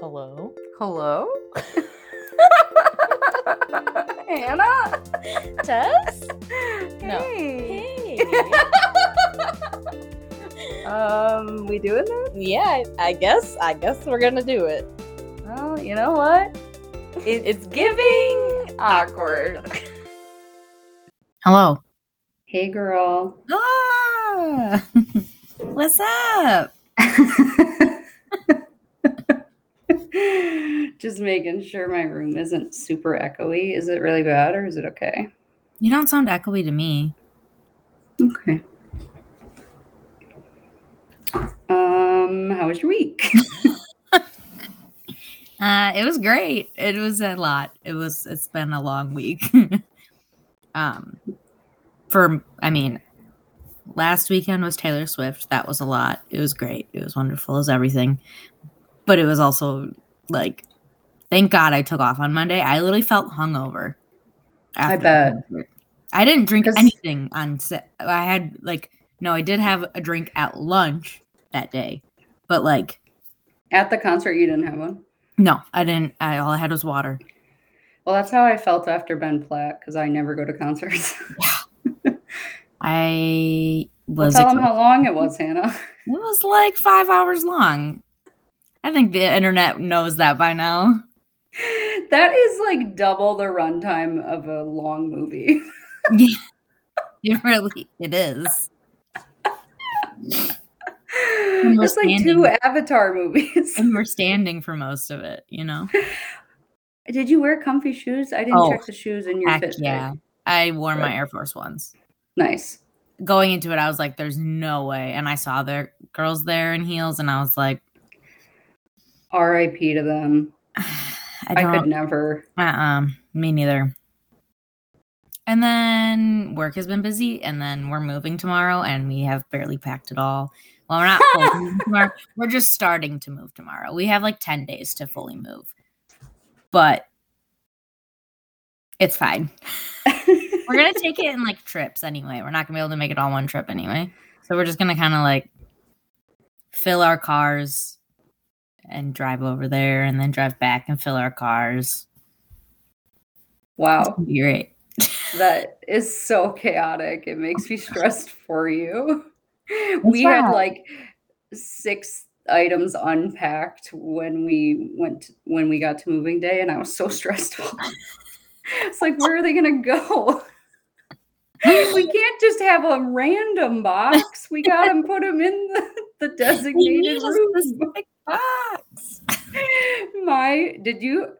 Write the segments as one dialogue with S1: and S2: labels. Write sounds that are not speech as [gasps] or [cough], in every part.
S1: Hello?
S2: Hello? [laughs] Anna?
S1: Tess? No.
S2: Hey.
S1: Hey.
S2: um, we doing this?
S1: yeah, I, I guess I guess we're gonna do it.
S2: Well, you know what? It's, giving awkward.
S3: Hello.
S2: Hey, girl.
S3: Ah, [laughs] what's up? [laughs]
S2: Just making sure my room isn't super echoey. Is it really bad or is it okay?
S3: You don't sound echoey to me.
S2: Okay. Um, how was your week? [laughs]
S3: Uh, it was great. It was a lot. It was. It's been a long week. [laughs] um, for I mean, last weekend was Taylor Swift. That was a lot. It was great. It was wonderful. It was everything. But it was also like, thank God I took off on Monday. I literally felt hungover.
S2: I bet.
S3: I didn't drink anything on set. I had like no. I did have a drink at lunch that day, but like
S2: At the concert, you didn't have one.
S3: no, I didn't. I all I had was water.
S2: Well, that's how I felt after Ben Platt because I never go to concerts. [laughs]
S3: I
S2: well,
S3: was.
S2: tell them how long it was, Hannah.
S3: it was like five hours long. I think the internet knows that by now.
S2: That is like double the runtime of a long movie. [laughs]
S3: yeah, It really it is.
S2: it's like two. Avatar movies.
S3: And we're standing for most of it, you know. [laughs]
S2: Did you wear comfy shoes? I didn't
S3: Oh,
S2: check the shoes in your fit.
S3: yeah. I wore my Air Force Ones.
S2: Nice.
S3: Going into it, I was like, there's no way. And I saw the girls there in heels, and I was like,
S2: R.I.P. to them. [sighs] [sighs] [laughs]
S3: I
S2: I, could never.
S3: Uh-uh, me neither. And then work has been busy, and then we're moving tomorrow, and we have barely packed it all. Well, we're not fully [laughs] tomorrow. We're just starting to move tomorrow. We have like 10 days to fully move. But it's fine. We're gonna [laughs] take it in like trips anyway. We're not gonna be able to make it all one trip anyway. So we're just gonna kind of like fill our cars and drive over there and then drive back and fill our cars.
S2: wow.
S3: Be great. [laughs]
S2: That is so chaotic. It makes me stressed for you. We had like six items unpacked when we went to- when we got to moving day and I was so stressed out. [laughs] it's like where are they going to go? [laughs] we can't just have a random box. We got to put them in the, the designated room.
S3: Box. [laughs]
S2: My did you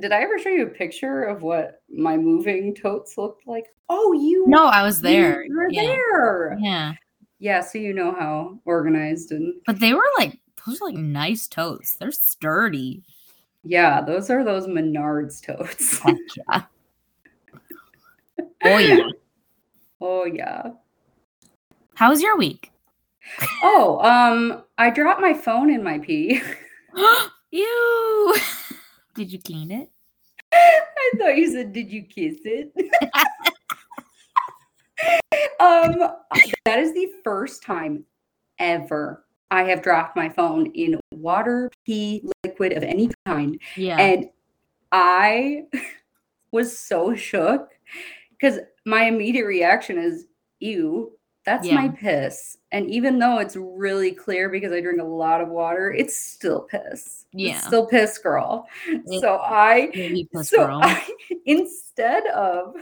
S2: did I ever show you a picture of what my moving totes looked like? Oh, you
S3: No, I was there.
S2: You were
S3: yeah.
S2: there.
S3: Yeah.
S2: Yeah, so you know how organized and
S3: But they were like those are like nice totes. They're sturdy.
S2: yeah, those are those Menards totes.
S3: Yeah. [laughs] Oh yeah.
S2: oh yeah.
S3: How was your week?
S2: Oh, um, I dropped my phone in my pee. [gasps]
S3: Ew. [laughs] Did you clean it?
S2: I thought you said, "Did you kiss it?" [laughs] um, that is the first time ever I have dropped my phone in water, pee, liquid of any kind,
S3: Yeah.
S2: and I [laughs] was so shook because my immediate reaction is, "Ew." That's my piss. And even though it's really clear because I drink a lot of water, it's still piss.
S3: Yeah.
S2: It's still piss, girl.
S3: It-
S2: so I
S3: piss
S2: so
S3: girl.
S2: I, [laughs] instead of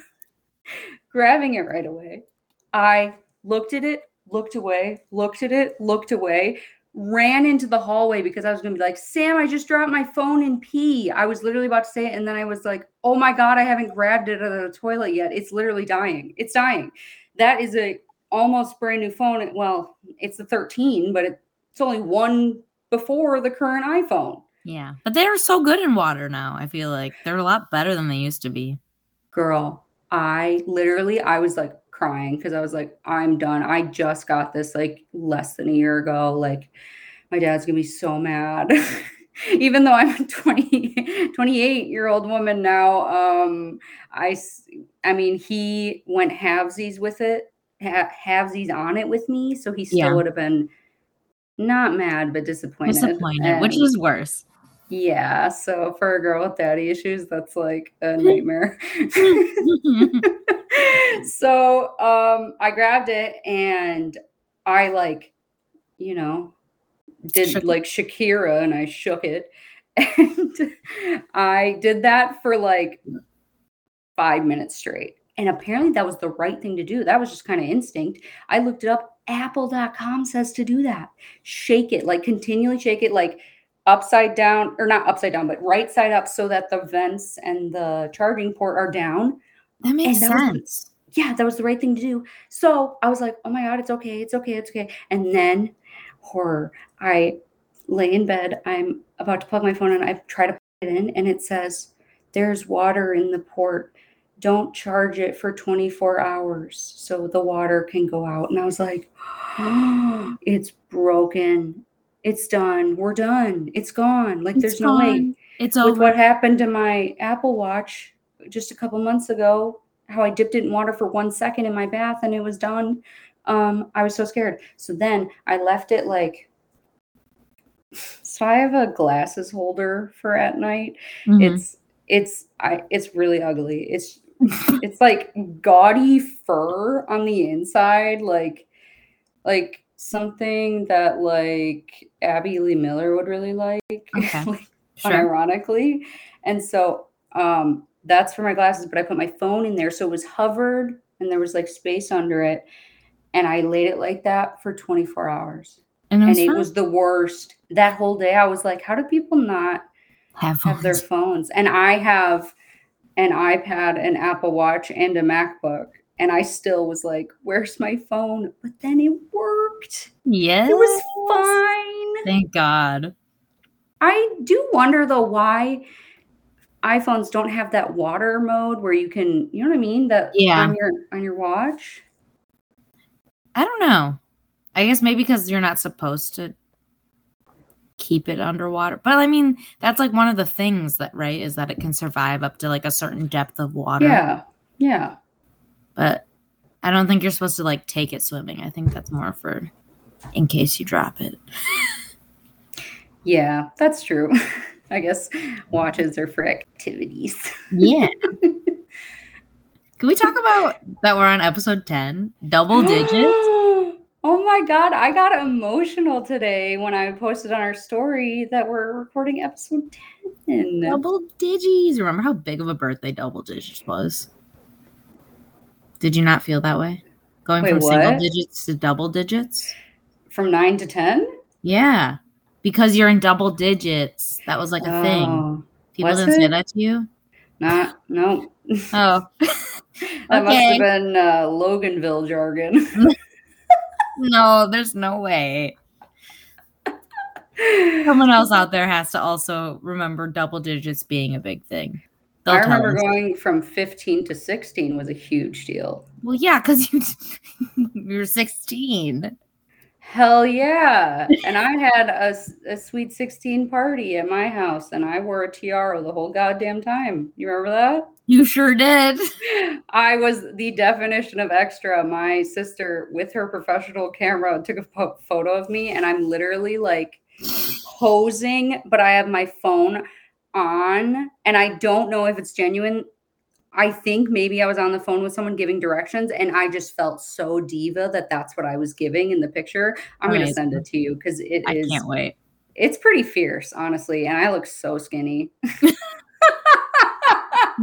S2: grabbing it right away, I looked at it, looked away, looked at it, looked away, ran into the hallway because I was going to be like, Sam, I just dropped my phone in pee. I was literally about to say it. And then I was like, oh my God, I haven't grabbed it out of the toilet yet. It's literally dying. It's dying. That is a almost brand new phone. Well, it's the 13, but it's only one before the current iPhone.
S3: Yeah. But they're so good in water now. I feel like they're a lot better than they used to be.
S2: girl i literally i was like crying because i was like i'm done i just got this like less than a year ago like my dad's gonna be so mad [laughs] even though i'm a 20 28 year old woman now um I, I mean he went halvesies with it ha- halvesies on it with me so he still
S3: Yeah.
S2: would have been not mad but disappointed
S3: Disappointed, which
S2: And-
S3: is worse.
S2: Yeah, so for a girl with daddy issues, that's like a [laughs] nightmare. [laughs] so um I grabbed it and I like, you know, did
S3: Shook
S2: like Shakira and I shook it. [laughs] And I did that for like five minutes straight. And apparently that was the right thing to do. That was just kind of instinct. I looked it up. Apple.com says to do that. Shake it, like continually shake it, like upside down, or not upside down, but right side up so that the vents and the charging port are down.
S3: that makes
S2: that the-
S3: sense.
S2: Yeah, that was the right thing to do. So I was like, oh my God, it's okay, it's okay, it's okay. And then horror. I lay in bed. I'm about to plug my phone in. I try to put it in, and it says, there's water in the port. Don't charge it for 24 hours so the water can go out. And I was like, [gasps] it's broken. It's done. We're done. It's gone. Like,
S3: It's
S2: there's no way
S3: gone. It's
S2: with what happened to my Apple Watch just a couple months ago, how I dipped it in water for one second in my bath and it was done. Um, I was so scared. So then I left it like so I have a glasses holder for at night.
S3: Mhm.
S2: It's it's I it's really ugly. It's it's like gaudy fur on the inside, like like something that like Abby Lee Miller would really like. [laughs]
S3: Okay.
S2: like
S3: sure.
S2: unironically. And so um, that's for my glasses, but I put my phone in there. So it was hovered and there was like space under it. And I laid it like that for 24 hours.
S3: And it was,
S2: and it
S3: fun.
S2: was the worst. That whole day, I was like, how do people not
S3: have,
S2: have their
S3: phones?
S2: And I have an iPad, an Apple Watch, and a MacBook. And I still was like, where's my phone? But then it worked.
S3: Yes.
S2: It was fine.
S3: Thank God.
S2: I do wonder though why iPhones don't have that water mode where you can, you know what I mean? That
S3: Yeah.
S2: on your on your watch.
S3: I don't know. I guess maybe because you're not supposed to keep it underwater. But I mean, that's like one of the things that, right, is that it can survive up to like a certain depth of water.
S2: Yeah, yeah.
S3: But I don't think you're supposed to like take it swimming. I think that's more for in case you drop it.
S2: Yeah, that's true. [laughs] I guess watches are for activities.
S3: Yeah. [laughs] Can we talk about that we're on episode 10? Double digits? [gasps] [gasps] [gasps]
S2: oh my god, I got emotional today when I posted on our story that we're recording episode 10.
S3: Double digits. Remember how big of a birthday double digits was? Did you not feel that way? Going
S2: Wait,
S3: from single digits to double digits?
S2: From 9 to 10?
S3: Yeah. Because you're in double digits. That was like a thing.
S2: Oh,
S3: People didn't say that to you?
S2: Not, no.
S3: Oh. [laughs]
S2: That must have been uh, Loganville jargon. [laughs]
S3: no, there's no way. Someone else out there has to also remember double digits being a big thing. They'll
S2: I remember going from 15 to 16 was a huge deal.
S3: Well, yeah, because you [laughs] you're 16.
S2: Hell yeah. And I had a, a sweet 16 party at my house and I wore a tiara the whole goddamn time. You remember that?
S3: You sure did.
S2: I was the definition of extra. My sister, with her professional camera, took a pho- photo of me, and I'm literally like posing, but I have my phone on, and I don't know if it's genuine. I think maybe I was on the phone with someone giving directions, and I just felt so diva that that's what I was giving in the picture. I'm gonna send it to you because it
S3: I
S2: is.
S3: can't wait.
S2: It's pretty fierce, honestly, and I look so skinny. [laughs]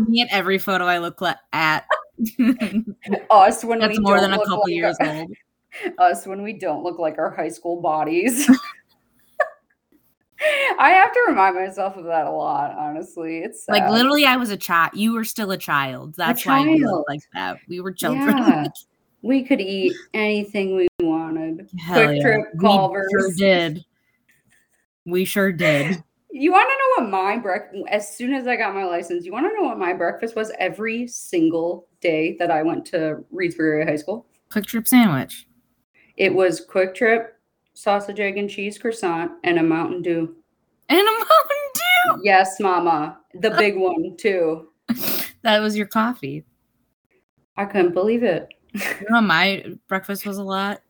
S3: Me at every photo I look at. [laughs]
S2: Us when
S3: That's
S2: we
S3: more
S2: don't
S3: than a couple
S2: like
S3: years
S2: our-
S3: old. [laughs]
S2: us when we don't look like our high school bodies. [laughs] I have to remind myself of that a lot, honestly. It's sad.
S3: Like literally, I was a child. You were still a child. That's why we
S2: child.
S3: looked like that. We were children.
S2: Yeah. We could eat anything we wanted.
S3: Hell
S2: Quick
S3: yeah.
S2: Trip
S3: We sure did. We sure did.
S2: You want to know what my breakfast? As soon as I got my license, you want to know what my breakfast was every single day that I went to Reedsburg High School.
S3: Kwik Trip sandwich.
S2: It was Kwik Trip, sausage, egg, and cheese croissant, and a Mountain Dew.
S3: And a Mountain Dew.
S2: Yes, Mama, the [laughs] big one too.
S3: That was your coffee.
S2: I couldn't believe it.
S3: You know, my breakfast was a lot.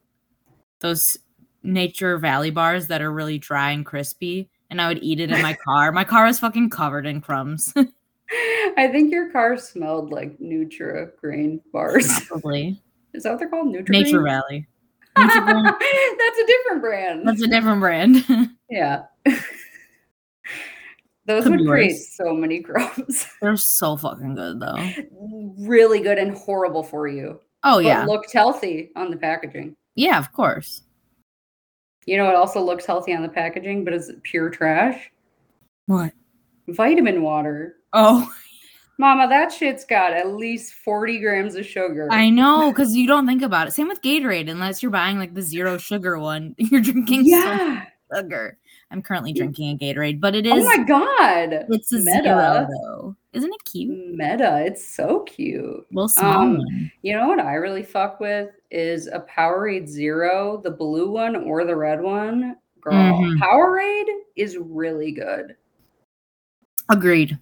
S3: Those Nature Valley bars that are really dry and crispy, and I would eat it in my [laughs] car. My car was fucking covered in crumbs.
S2: I think your car smelled like Nutri-Grain bars.
S3: Probably.
S2: Is that what they're called? Nutra
S3: Nature Valley. [laughs] Nature
S2: That's a different brand.
S3: That's a different brand. [laughs]
S2: yeah. Those
S3: Could
S2: would create
S3: worse.
S2: so many crumbs.
S3: They're so fucking good though.
S2: really good and horrible for you.
S3: Oh
S2: But
S3: yeah.
S2: looked healthy on the packaging.
S3: Yeah, of course.
S2: You know it also looks healthy on the packaging, but is it pure trash?
S3: What?
S2: Vitamin water.
S3: Oh,
S2: Mama, that shit's got at least 40 grams of sugar.
S3: I know, because you don't think about it. Same with Gatorade, unless you're buying like the zero sugar one. [laughs] You're drinking so
S2: yeah.
S3: much sugar. I'm currently drinking a Gatorade, but it is.
S2: Oh my god.
S3: it's a
S2: Meta.
S3: zero though. Isn't it cute?
S2: Meta. It's so cute.
S3: Well, small
S2: Um,
S3: one.
S2: You know what I really fuck with is a Powerade Zero, the blue one or the red one. Girl,
S3: Mhm.
S2: Powerade is really good.
S3: Agreed.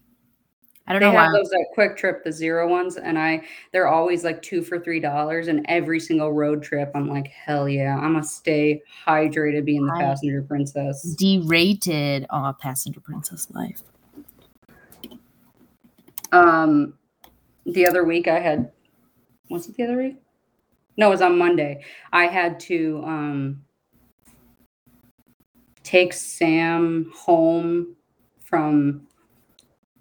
S3: I don't
S2: They
S3: know
S2: have
S3: why.
S2: those at Kwik Trip, the zero ones, and I they're always like two for three dollars. And every single road trip, I'm like, hell yeah, I'm gonna stay hydrated, being the
S3: I-
S2: passenger princess.
S3: Derated. Oh, passenger princess life.
S2: Um, the other week I had, was it the other week? No, it was on Monday. I had to um take Sam home from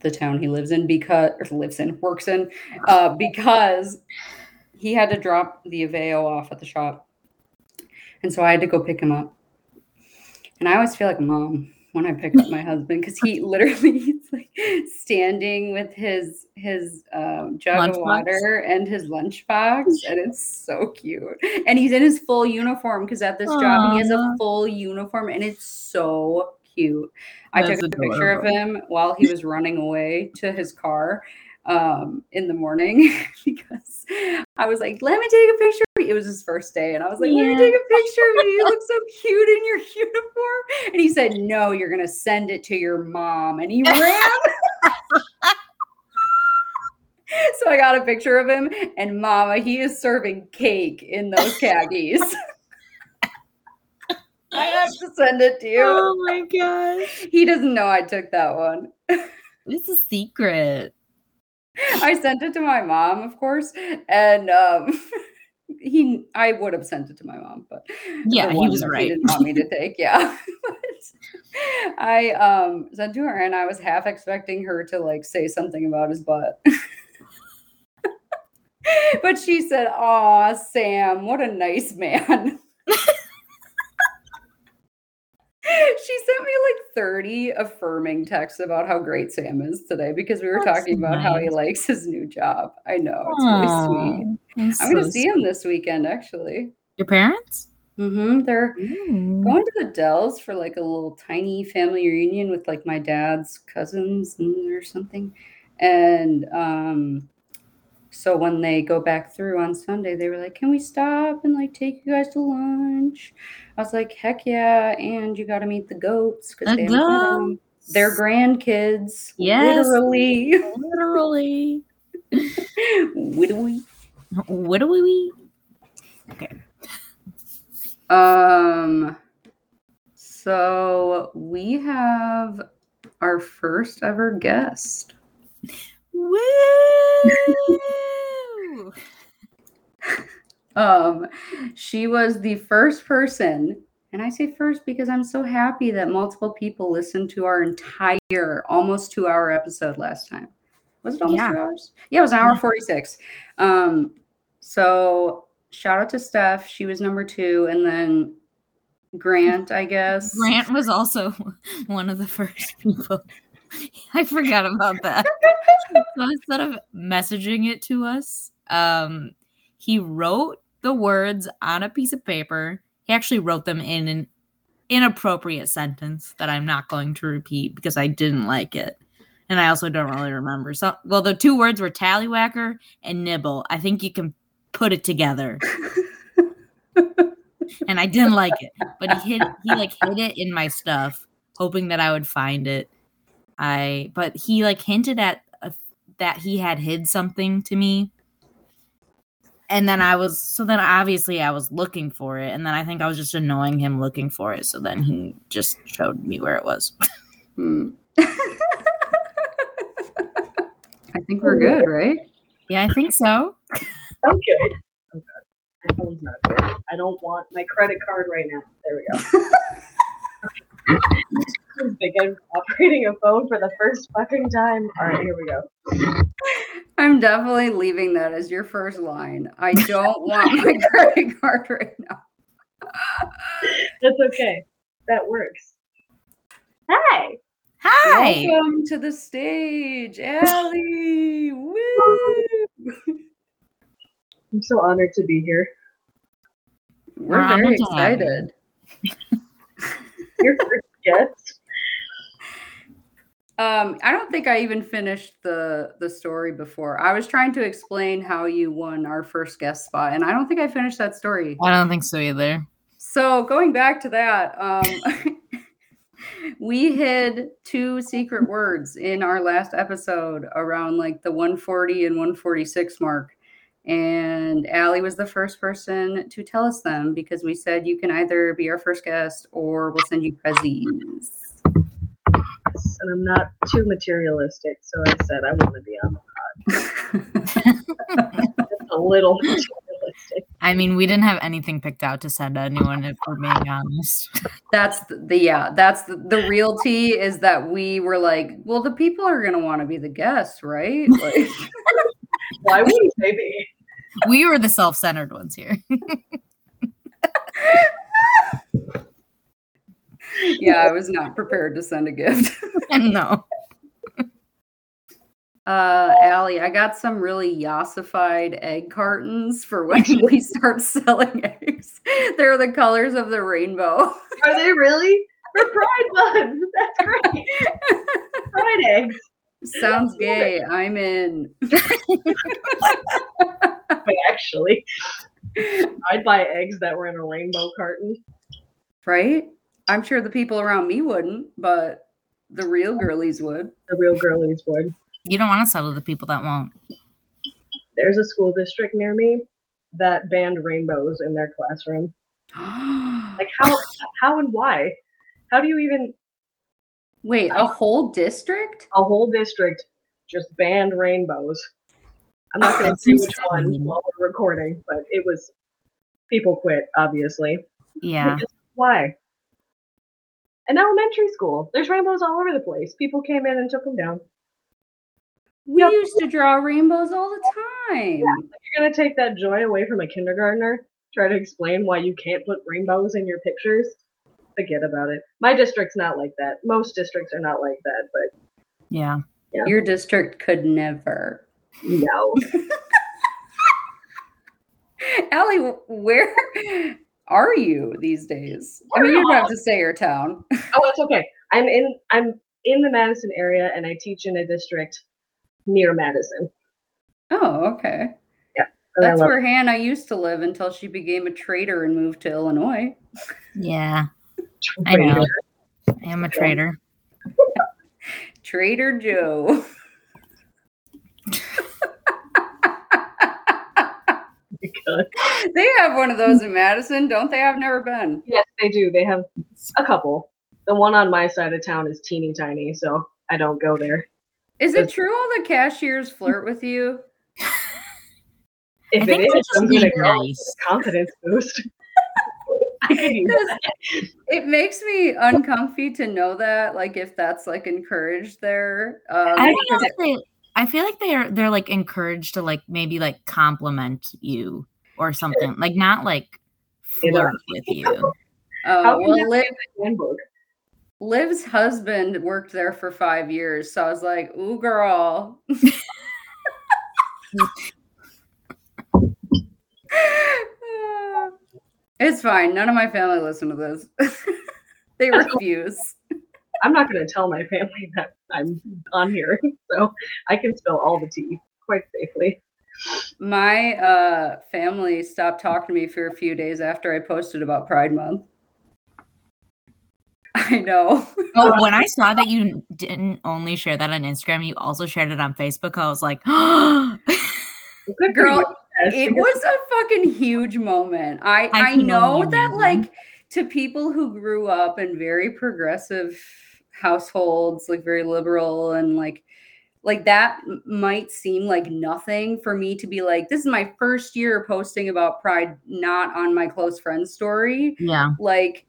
S2: the town he lives in because or lives in works in uh, because he had to drop the Aveo off at the shop, and so I had to go pick him up. And I always feel like a mom when I pick up my husband because he [laughs] literally he's like standing with his his um, jug of water and his lunchbox, and it's so cute. And he's in his full uniform because at this job he has a full uniform, and it's so cute. I
S3: That's
S2: took a picture of him while he was running away to his car um, in the morning [laughs] because I was like, "Let me take a picture." of you." It was his first day, and I was like, "Let me
S3: Yeah.
S2: take a picture of you. You look so cute in your [laughs] uniform." And he said, "No, you're gonna send it to your mom." And he [laughs] ran. so I got a picture of him, and Mama, he is serving cake in those khakis. I have to send it to you.
S3: Oh my gosh.
S2: He doesn't know I took that one.
S3: It's a secret.
S2: I sent it to my mom, of course, and um, [laughs] he I would have sent it to my mom, but
S3: Yeah, he was right.
S2: didn't want me to [laughs] take, yeah. [laughs] I um sent to her, and I was half expecting her to like say something about his butt. but she said, "Aw, Sam, what a nice man." [laughs] she sent me like 30 affirming texts about how great Sam is today because we were
S3: That's
S2: talking about how he likes his new job. I know it's really sweet. I'm going to
S3: so
S2: see him this weekend actually.
S3: Your parents?
S2: Mm-hmm. They're
S3: Ooh.
S2: going to the Dells for like a little tiny family reunion with like my dad's cousins or something. And um so when they go back through on Sunday, they were like, "Can we stop and like take you guys to lunch?" I was like, "Heck yeah!" And you got to meet the goats because
S3: The
S2: they 'em. They're grandkids,
S3: Yes.
S2: literally.
S3: Literally. [laughs]
S2: Widowy.
S3: What do we? Okay.
S2: Um, so we have our first ever guest.
S3: Woo! [laughs]
S2: Um, she was the first person, and I say first because I'm so happy that multiple people listened to our entire almost two hour episode last time. Was it almost
S3: Yeah.
S2: two hours? Yeah, it was an hour 46. Um, so shout out to Steph. She was number two, and then Grant, I guess.
S3: Grant was also [laughs] one of the first people. [laughs] I forgot about that. [laughs] so instead of messaging it to us, um, he wrote the words on a piece of paper. He actually wrote them in an inappropriate sentence that I'm not going to repeat because I didn't like it. And I also don't really remember. So, well, the two words were tallywhacker and nibble. I think you can put it together. and I didn't like it. But he hid he like hid it in my stuff, hoping that I would find it. I but he like hinted at a, that he had hid something to me. and then I was so then obviously I was looking for it, and then I think I was just annoying him looking for it. So then he just showed me where it was. [laughs]
S2: Hmm. I think we're good, right?
S3: Yeah, I think so.
S4: I'm good. [laughs] I'm good. My phone's not good. I don't want my credit card right now. There we go. [laughs] I'm operating a phone for the first fucking time. All right, here we go.
S2: I'm definitely leaving that as your first line. I don't want my [laughs] credit card right now.
S4: That's okay. That works. Hey,
S3: Hi.
S2: Welcome to the stage, Allie. Woo!
S4: I'm so honored to be here.
S2: We're
S3: We're
S2: very
S3: honored to have you.
S2: excited. [laughs]
S4: Your first guest.
S2: Um, I don't think I even finished the the story before. I was trying to explain how you won our first guest spot, and I don't think I finished that story.
S3: I don't think so either.
S2: So going back to that, um, [laughs] we hid two secret words in our last episode around like the 140 and 146 mark. And Allie was the first person to tell us them because we said you can either be our first guest or we'll send you prezzies.
S4: And I'm not too materialistic, so I said I want to be on the [laughs] Just a little materialistic.
S3: I mean, we didn't have anything picked out to send anyone, if we're being honest.
S2: that's the, the yeah, that's the, the real tea is that we were like, well, the people are gonna want to be the guests, right? Like, [laughs]
S4: Why wouldn't they be?
S3: We were the self-centered ones here. [laughs]
S2: yeah, I was not prepared to send a gift. [laughs]
S3: no.
S2: Uh, Allie, I got some really yassified egg cartons for when [laughs] we start selling eggs. They're the colors of the rainbow.
S4: Are they really? For Pride Month. That's great. Pride eggs.
S2: Sounds gay. I'm in. [laughs]
S4: But actually, I'd buy eggs that were in a rainbow carton.
S2: Right? I'm sure the people around me wouldn't, but the real girlies would.
S4: The real girlies would.
S3: You don't want to settle the people that won't.
S4: There's a school district near me that banned rainbows in their classroom. [gasps] Like how how and why? How do you even
S2: Wait, a whole district?
S4: a whole district just banned rainbows? I'm not gonna
S3: That's
S4: say which one
S3: insane.
S4: while we're recording, but it was people quit, obviously.
S3: Yeah.
S4: Why? An elementary school. There's rainbows all over the place. People came in and took them down.
S2: We
S4: Yep.
S2: used to draw rainbows all the time.
S4: You're gonna take that joy away from a kindergartner? Try to explain why you can't put rainbows in your pictures? Forget about it. My district's not like that. Most districts are not like that, but
S3: Yeah.
S2: Your district could never.
S4: no. [laughs]
S2: Allie, where are you these days? I mean, you don't have to say your town.
S4: Oh, it's okay. I'm in I'm in the Madison area and I teach in a district near Madison.
S2: Oh, okay.
S4: And I
S2: That's
S4: love
S2: where Hannah used to live until she became a trader and moved to Illinois.
S3: Yeah.
S4: It.
S3: I know. I am a traitor.
S2: Trader Joe. They have one of those in Madison, don't they? I've never been.
S4: Yes, they do. They have a couple. The one on my side of town is teeny tiny, so I don't go there.
S2: Is it true all the cashiers flirt with you?
S4: If
S3: I
S4: it
S3: think they're
S4: is,
S3: just
S4: I'm gonna
S3: being
S4: go.
S3: nice.
S4: Confidence boost. I could use that.
S2: It makes me uncomfy to know that, like if that's like encouraged there. Um,
S3: I don't know they I feel like they're they're like encouraged to like maybe like compliment you or something. Like not like flirt with you. [laughs]
S2: uh, well,
S4: that
S2: Liv,
S4: be in the handbook?
S2: Liv's husband worked there for five years, so I was like, "Ooh, girl." [laughs] [laughs] it's fine. None of my family listen to this. [laughs] they refuse.
S4: I'm not going to tell my family that I'm on here, [laughs] so I can spill all the tea quite safely.
S2: My uh, family stopped talking to me for a few days after I posted about Pride Month. [laughs] I know.
S3: Oh, when I saw that you didn't only share that on Instagram, you also shared it on Facebook. I was like, oh, [gasps]
S4: Good
S2: Girl,
S4: girl.
S2: It was a fucking huge moment. I
S3: I
S2: I, know that
S3: imagine.
S2: like to people who grew up in very progressive households, like very liberal and like like that might seem like nothing for me to be like this is my first year posting about pride not on my close friends story
S3: Yeah.
S2: like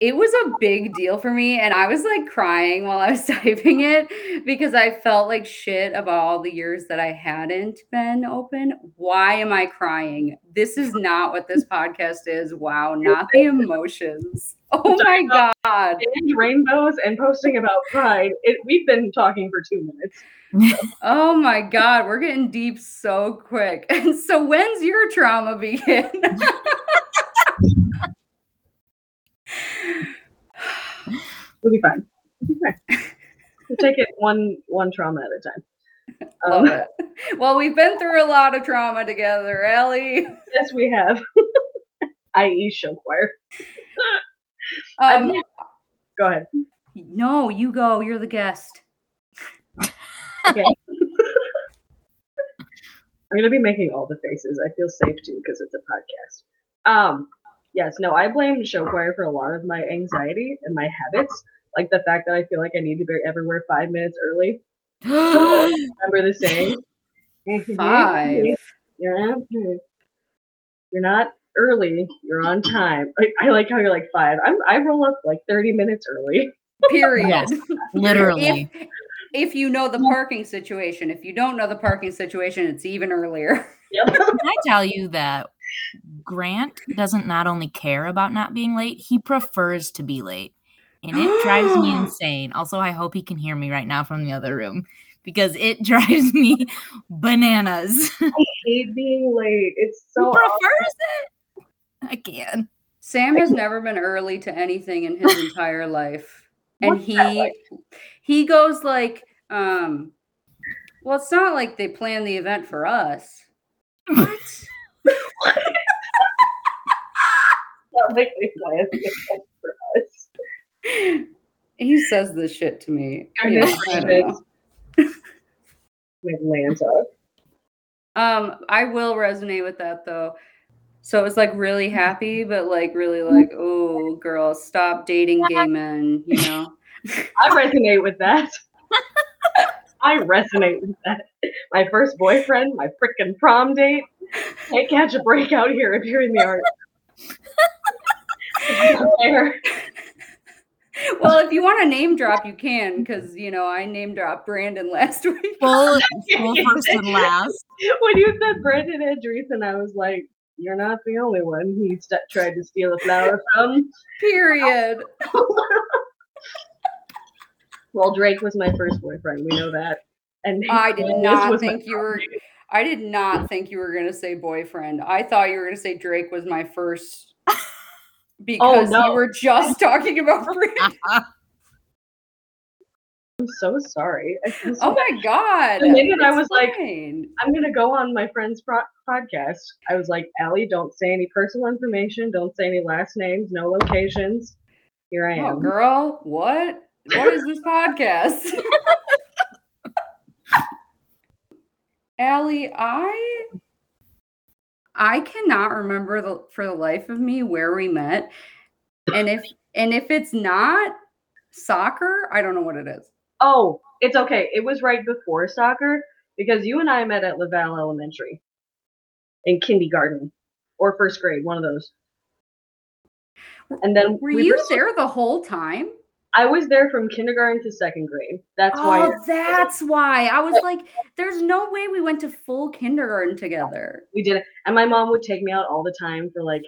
S2: it was a big deal for me and i was like crying while i was [laughs] typing it because i felt like shit about all the years that i hadn't been open. Why am i crying? This is not what this podcast is. Wow not the emotions. [laughs] Oh my god.
S4: And rainbows and posting about pride. It, we've been talking for two minutes. [laughs]
S2: oh my god we're getting deep so quick. And so when's your trauma begin [sighs]
S4: We'll be fine. We'll be fine. We'll take it one one trauma at a time.
S2: Love
S4: Um,
S2: it. Well, we've been through a lot of trauma together, Ellie. [laughs]
S4: yes, we have. [laughs] I.e. show choir. [laughs]
S2: Um,
S4: Go ahead.
S2: no, you go. You're the guest.
S4: I'm gonna be making all the faces. I feel safe too because it's a podcast. Um, yes, no, I blame show choir for a lot of my anxiety and my habits, like the fact that I feel like I need to be everywhere five minutes early. [gasps] Remember the saying?
S2: Five. [laughs]
S4: You're you're not early. You're on time. I, I like how you're like five. I'm I roll up like thirty minutes early. [laughs]
S2: Period.
S3: Yes, Literally.
S2: If, if you know the parking situation, if you don't know the parking situation, it's even earlier.
S4: Yep.
S3: Can I tell you that Grant doesn't not only care about not being late, he prefers to be late. And it drives me [gasps] insane. Also, I hope he can hear me right now from the other room because it [laughs] drives me bananas. I
S4: hate being late. It's so
S3: prefers it? I can.
S2: Sam has never been early to anything in his entire life. And he
S4: like?
S2: he goes like, um, well, it's not like they plan the event for us. [laughs] What? [laughs]
S4: not [laughs] like they plan it.
S2: He says this shit to me. Yeah, I don't
S4: gracious.
S2: know.
S4: With Lanta.
S2: Um, I will resonate with that though. So it was like really happy, but like really like, oh girl, stop dating gay men, you know? [laughs]
S4: I resonate with that. I resonate with that. My first boyfriend, my freaking prom date. Can't catch a break out here if you're in the art. [laughs]
S2: Well, if you want to name drop, you can, because you know I name dropped Brandon [laughs] last week.
S3: Full, [laughs] full first and last.
S4: when you said Brendan Andreessen, I was like, "You're not the only one he st- tried to steal a flower from."
S2: Period.
S4: well, Drake was my first boyfriend. We know that. And
S2: I did not think you were. I did not think you were gonna say boyfriend. I thought you were gonna say Drake was my first Oh, because
S4: no.
S2: you were just [laughs] talking about [laughs] Brandon.
S4: I'm so sorry. I feel oh so
S2: Oh my god!
S4: The minute I was like-
S2: fine.
S4: I'm gonna go on my friend's pro- podcast. I was like, Allie, don't say any personal information. Don't say any last names. No locations. Here I
S2: Oh,
S4: am.
S2: girl, what? What is this podcast? [laughs] Allie, I I cannot remember the, for the life of me where we met. And if and if it's not soccer, I don't know what it is.
S4: Oh, it's okay. It was right before soccer because you and I met at La Valle Elementary in kindergarten or first grade, one of those. And then
S2: Were
S4: we
S2: you
S4: were-
S2: there the whole time?
S4: I was there from kindergarten to second grade. That's why.
S2: Oh, that's why. I was like, there's no way we went to full kindergarten together.
S4: we did it. And my mom would take me out all the time for like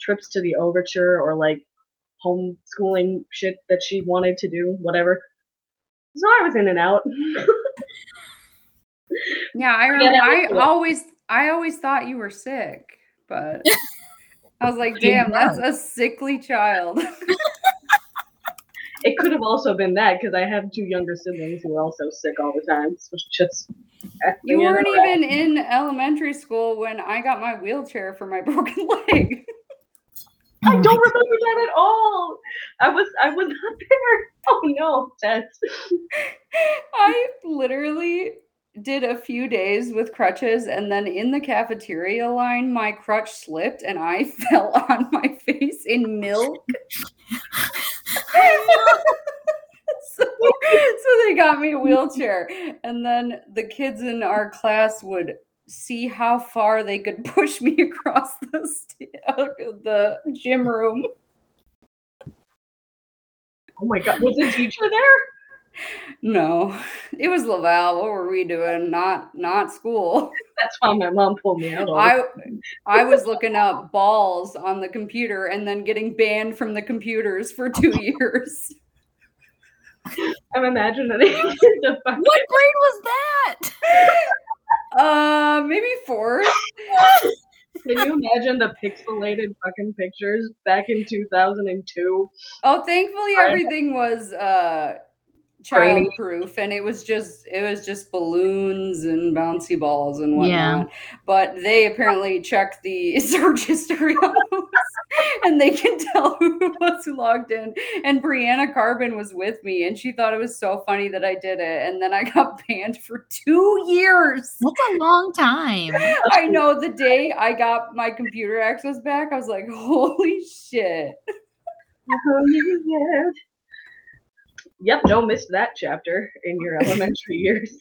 S4: trips to the overture or like homeschooling shit that she wanted to do, whatever. So I was in and out. [laughs]
S2: Yeah, I remember.
S4: that
S2: I
S4: cool.
S2: always, I always thought you were sick, but [laughs] I was like, damn, that's a sickly child. [laughs]
S4: it could have also been that because I have two younger siblings who are also sick all the time. So just
S2: You weren't
S4: it.
S2: even in elementary school when I got my wheelchair for my [laughs] broken leg.
S4: I don't remember that at all. I was I was not there. [laughs] Oh no, Tess.
S2: I literally did a few days with crutches, and then in the cafeteria line, my crutch slipped and I [laughs] fell on my face in milk. So, [laughs] so they got me a wheelchair, and then the kids in our class would see how far they could [laughs] push me across the st- the gym room.
S4: Oh my god, was the teacher there?
S2: No, it was La Valle. What were we doing? Not not school. [laughs]
S4: That's why my mom pulled me out.
S2: I I was looking up balls on the computer and then getting banned from the computers for two [laughs] years.
S4: I'm imagining [laughs] the
S3: What grade was that?
S2: Uh, maybe four.
S4: Can you imagine the pixelated fucking pictures back in 2002?
S2: Oh, thankfully everything was uh. Childproof and it was just it was just balloons and bouncy balls and
S3: Yeah.
S2: whatnot. But they apparently checked the [laughs] search history on those and they can tell who was who logged in. And Brianna Carbon was with me and she thought it was so funny that I did it. And then I got [laughs] banned for two years.
S3: That's a long time. [laughs]
S2: I know the day I got my computer access back, I was like, holy shit.
S4: Yeah. Yep, no missed that chapter in your elementary [laughs] years.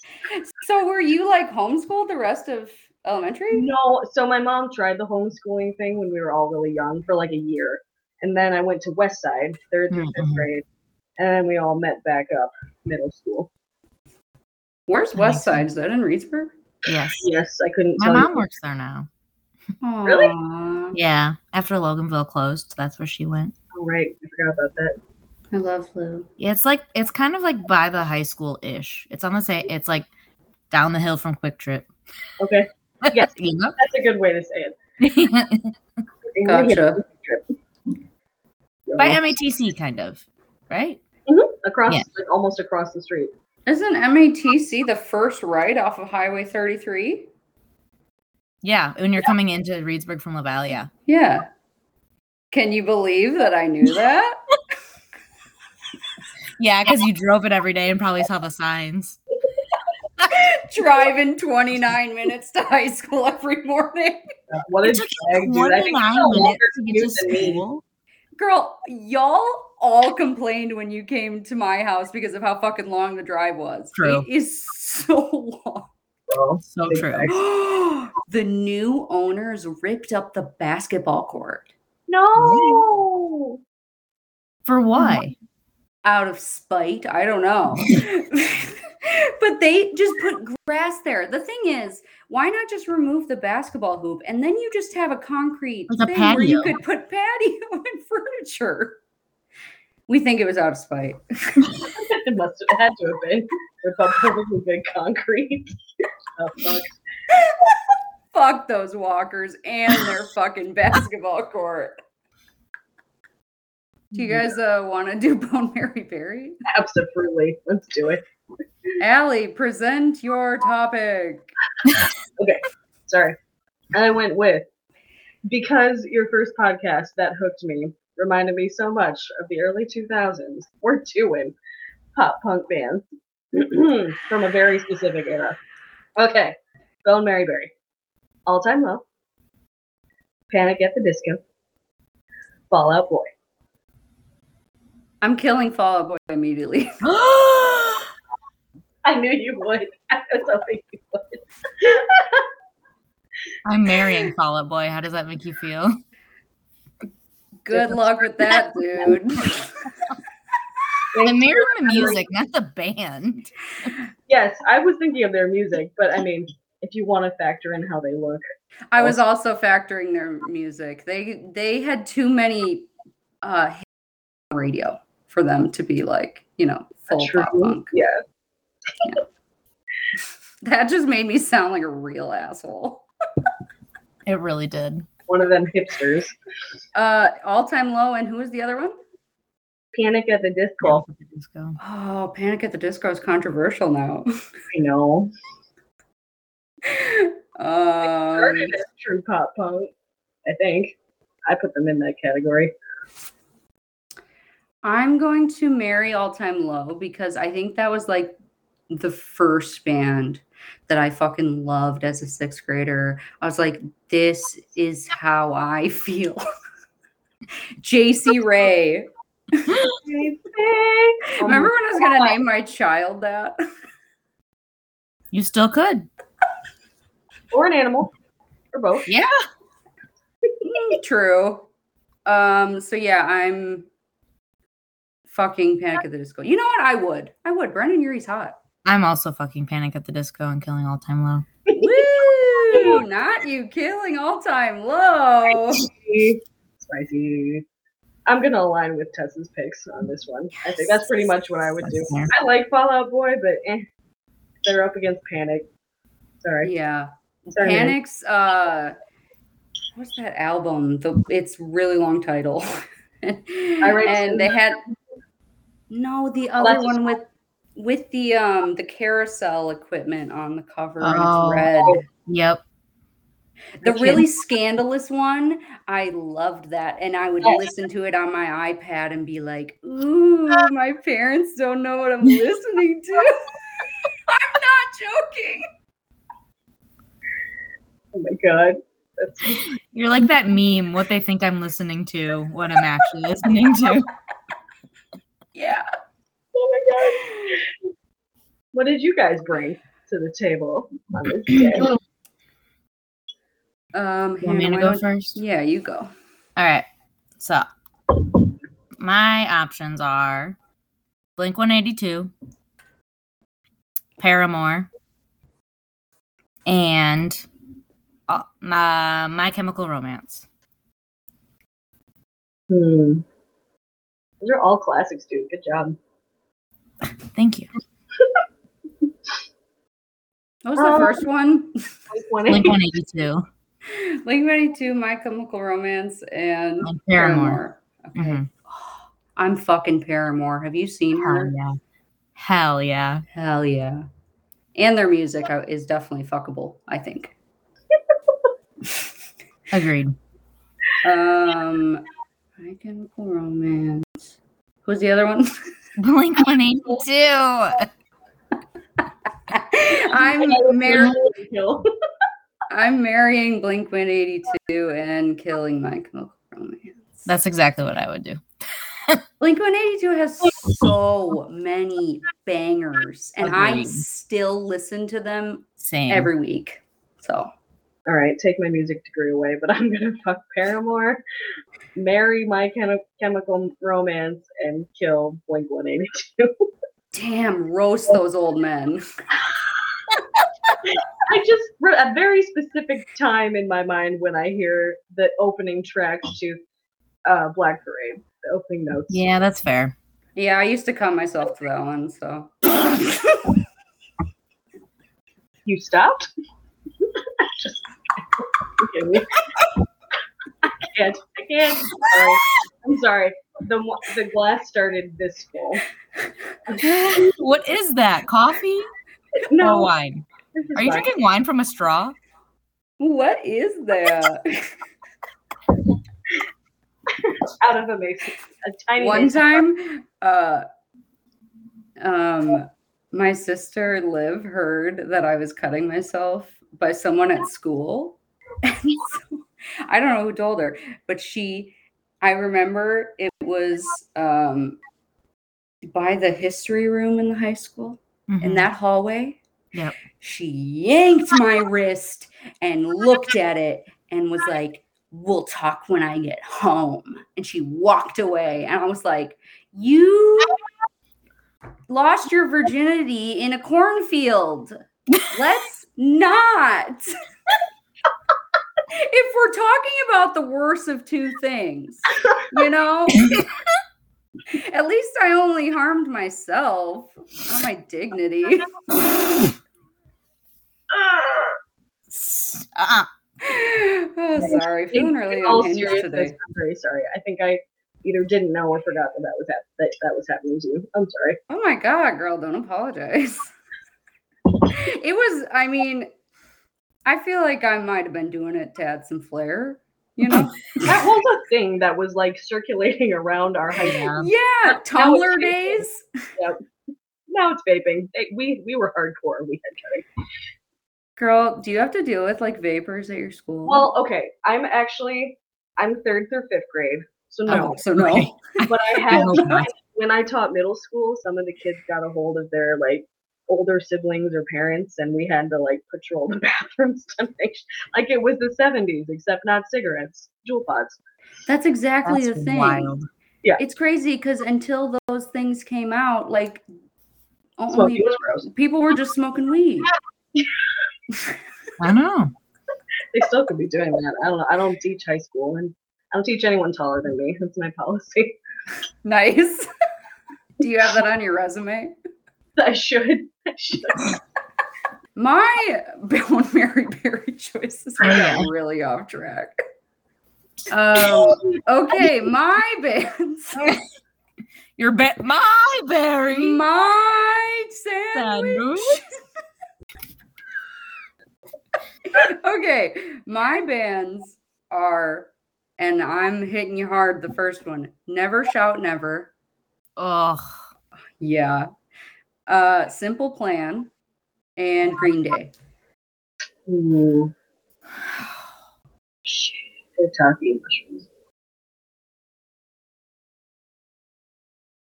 S2: So were you like homeschooled the rest of elementary?
S4: No, so my mom tried the homeschooling thing when we were all really young for like a year. And then I went to West Side, third through fifth
S3: mm-hmm.
S4: grade. And then we all met back up middle school.
S2: Where's West Side? Is that in Reedsburg?
S3: Yes.
S4: Yes, I couldn't
S3: My
S4: tell
S3: mom
S4: you.
S3: works there now.
S4: Really?
S3: Yeah. After Loganville closed, that's where she went.
S4: Oh, right. I forgot about that.
S2: I love Lou.
S3: Yeah, it's like it's kind of like by the high school ish. It's on the same. It's like down the hill from Kwik Trip.
S4: Okay. Yes. [laughs]
S3: you know.
S4: That's a good way to say it. [laughs]
S2: Gotcha.
S3: by MATC, kind of, right? Mm-hmm.
S4: across
S3: Yeah.
S4: like, almost across the street.
S2: Isn't MATC the first right off of Highway 33?
S3: Yeah, when you're coming into Reedsburg from La Valle, yeah.
S2: Yeah. Can you believe that I knew [laughs] that?
S3: Yeah, because you drove it every day and probably saw the signs. [laughs]
S2: Driving 29 minutes to high school every morning.
S4: Uh, what a
S3: It took
S4: drag,
S3: you
S4: dude. I think
S3: 29
S4: it's a longer
S3: minutes to get to
S4: commute than me.
S3: school.
S2: Girl, y'all all complained when you came to my house because of how fucking long the drive was.
S3: True.
S2: It is so long.
S4: Bro.
S3: So
S4: Big
S3: true. [gasps]
S2: the new owners ripped up the basketball court
S4: No.
S3: For why?
S2: Out of spite. I don't know. [laughs] but they just put grass there. The thing is, why not just remove the basketball hoop and then you just have a concrete
S3: Like a
S2: thing where you could put patio [laughs] and furniture? We think it was out of spite. [laughs]
S4: it must have had to have been. Rip up perfectly big concrete. Oh, fuck.
S2: Fuck those walkers and their fucking basketball court. Do you guys uh, want to do [laughs] Bone Mary Berry?
S4: Absolutely. Let's do it.
S2: Allie, present your topic. [laughs] Okay.
S4: Sorry. And I went with because your first podcast that hooked me reminded me so much of the early 2000s. We're doing pop punk bands [clears throat] from a very specific era. Okay. Bone Mary Berry. All Time Low. Panic at the Disco. Fall Out Boy.
S2: I'm killing Fall Out Boy immediately. [gasps] [laughs]
S4: I knew you would. [laughs] I was hoping you would.
S3: I'm marrying Fall Out Boy. How does that make you feel?
S2: Good luck with that, [laughs] dude.
S3: I'm marrying the music, not the band.
S4: Yes, I was thinking of their music, but I mean, if you want to factor in how they look,
S2: I was also factoring their music. They they had too many uh hits on radio for them to be like, you know, full
S4: true.
S2: pop punk.
S4: Yeah.
S2: That just made me sound like a real asshole.
S3: It really did.
S4: One of them hipsters.
S2: Uh all time low and who was the other one?
S4: Panic at the Disco.
S3: Disco.
S2: Oh, Panic at the Disco is controversial now.
S4: I know. [laughs]
S2: um,
S4: Started as true pop punk. I think I put them in that category.
S2: I'm going to marry All Time Low because I think that was like the first band that I fucking loved as a sixth grader. I was like, this is how I feel. [laughs] JC [laughs] Ray. [laughs] Remember when I was gonna name my child that?
S3: You still could.
S4: or an animal, or both.
S3: Yeah.
S2: True. Um, so yeah, I'm fucking Panic at the Disco. You know what? I would. I would. Brendon Urie's hot.
S3: I'm also fucking Panic at the Disco and killing all time low.
S2: Woo! [laughs] Not you killing all time low.
S4: Spicy. Spicy. I'm gonna align with Tessa's picks on this one. I think that's pretty much what I would do. I like Fall Out Boy, but eh, they're up against Panic. Sorry.
S2: Yeah.
S4: Sorry, man.
S2: Panic's uh what's that album? The it's really long title. [laughs]
S4: Write
S2: and they had no the
S4: Oh,
S2: other
S4: that's
S2: one with with the um the carousel equipment on the cover and
S3: Oh.
S2: it's red.
S3: Yep.
S2: The
S3: Okay.
S2: really scandalous one, I loved that. And I would
S4: Yes.
S2: listen to it on my iPad and be like, ooh, my parents don't know what I'm listening to. [laughs] I'm not joking.
S4: Oh my god. That's
S3: You're like that meme, what they think I'm listening to, what I'm actually listening to. [laughs]
S2: Yeah.
S4: oh my god. What did you guys bring to the table on this day? [clears throat]
S2: Um,
S3: You want me to go first?
S2: Yeah, you go.
S3: All right. So my options are Blink 182, Paramore, and uh, my, my Chemical Romance.
S4: Hmm. Those are all classics, dude. Good job.
S3: Thank you. [laughs]
S2: What was the
S4: Um,
S2: first one?
S3: Blink 182
S2: Blink 182, [laughs] My Chemical Romance, and
S3: and Paramore.
S2: Okay.
S3: Mhm.
S2: I'm fucking Paramore. Have you seen
S3: Hell
S2: her?
S3: yeah. Hell yeah.
S2: Hell yeah. And their music is definitely fuckable, I think. [laughs]
S3: Agreed.
S2: Um, My Chemical Romance. Who's the other one? [laughs]
S3: Blink 182. [laughs]
S2: I'm mar- [laughs]
S4: Kill.
S2: I'm marrying Blink 182 and killing My Chemical Romance.
S3: That's exactly what I would do.
S2: Blink 182 has so many bangers, and I still listen to them
S3: Same.
S2: every week. So
S4: All right, take my music degree away, but [laughs] I'm gonna fuck Paramore, marry my Chemi- chemical romance, and kill Blink 182.
S2: damn, roast those old men. [laughs]
S4: I just for a very specific time in my mind when I hear the opening track to uh, Black Parade, the opening notes.
S3: yeah, that's fair.
S2: Yeah, I used to cut myself to that one. So
S4: You stopped? Just kidding me. I can't. I can't. Sorry. I'm sorry. The the glass [laughs] started this full.
S3: what is that? Coffee or
S4: No,
S3: wine? Are you
S4: fine.
S3: drinking wine from a straw?
S2: what is that? [laughs]
S4: out of a mason? A tiny
S2: one
S4: mason
S2: time, uh, um, my sister Liv heard that I was cutting myself by someone at school. [laughs] So, I don't know who told her, but she, I remember it was um, by the history room in the high school in
S3: Mhm.
S2: that hallway.
S3: Yep.
S2: She yanked my wrist and looked at it and was like, We'll talk when I get home. And she walked away. And I was like, You lost your virginity in a cornfield. Let's not. [laughs] if we're talking about the worst of two things, you know, [laughs] at least I only harmed myself, not my dignity. [laughs]
S3: Uh-uh. [sighs]
S2: oh, sorry, feeling really
S4: all
S2: unhinged today.
S4: I'm very sorry. I think I either didn't know or forgot that that was hap- that, that was happening to you. I'm sorry.
S2: Oh my god, girl, don't apologize. It was, I mean, I feel like I might have been doing it to add some flair, you know? [laughs]
S4: That was a thing that was like circulating around our high school. [laughs]
S3: Yeah.
S2: Tumblr days.
S4: Now now it's vaping. We we were hardcore. We had cutting.
S2: Girl, do you have to deal with like vapors at your school?
S4: Well, okay. I'm actually I'm third through fifth grade, so no.
S2: Oh, so no.
S4: But I [laughs] had when I taught middle school, some of the kids got a hold of their like older siblings or parents, and we had to like patrol the [laughs] bathrooms to make s- like it was the 70s, except not cigarettes, Juul pods.
S2: That's exactly
S3: That's
S2: the thing.
S3: wild.
S2: yeah It's crazy because until those things came out, like only
S4: was gross.
S2: people were just smoking weed. [laughs]
S3: I know.
S4: They still could be doing that. I don't know. I don't teach high school, and I don't teach anyone taller than me. That's my policy. [laughs]
S2: Nice. Do you have that on your resume? [laughs]
S4: I should. I should. [laughs]
S2: My Bill and Mary Berry choices
S3: Oh,
S2: got
S3: yeah.
S2: really off track. Um, okay, [laughs] my bands.
S3: Your ba- my berry
S2: My sandwich.
S3: sandwich.
S2: okay, my bands are, and I'm hitting you hard. The first one, never shout never.
S3: Ugh.
S2: Yeah. Uh, simple plan, and Green Day.
S4: Mushrooms.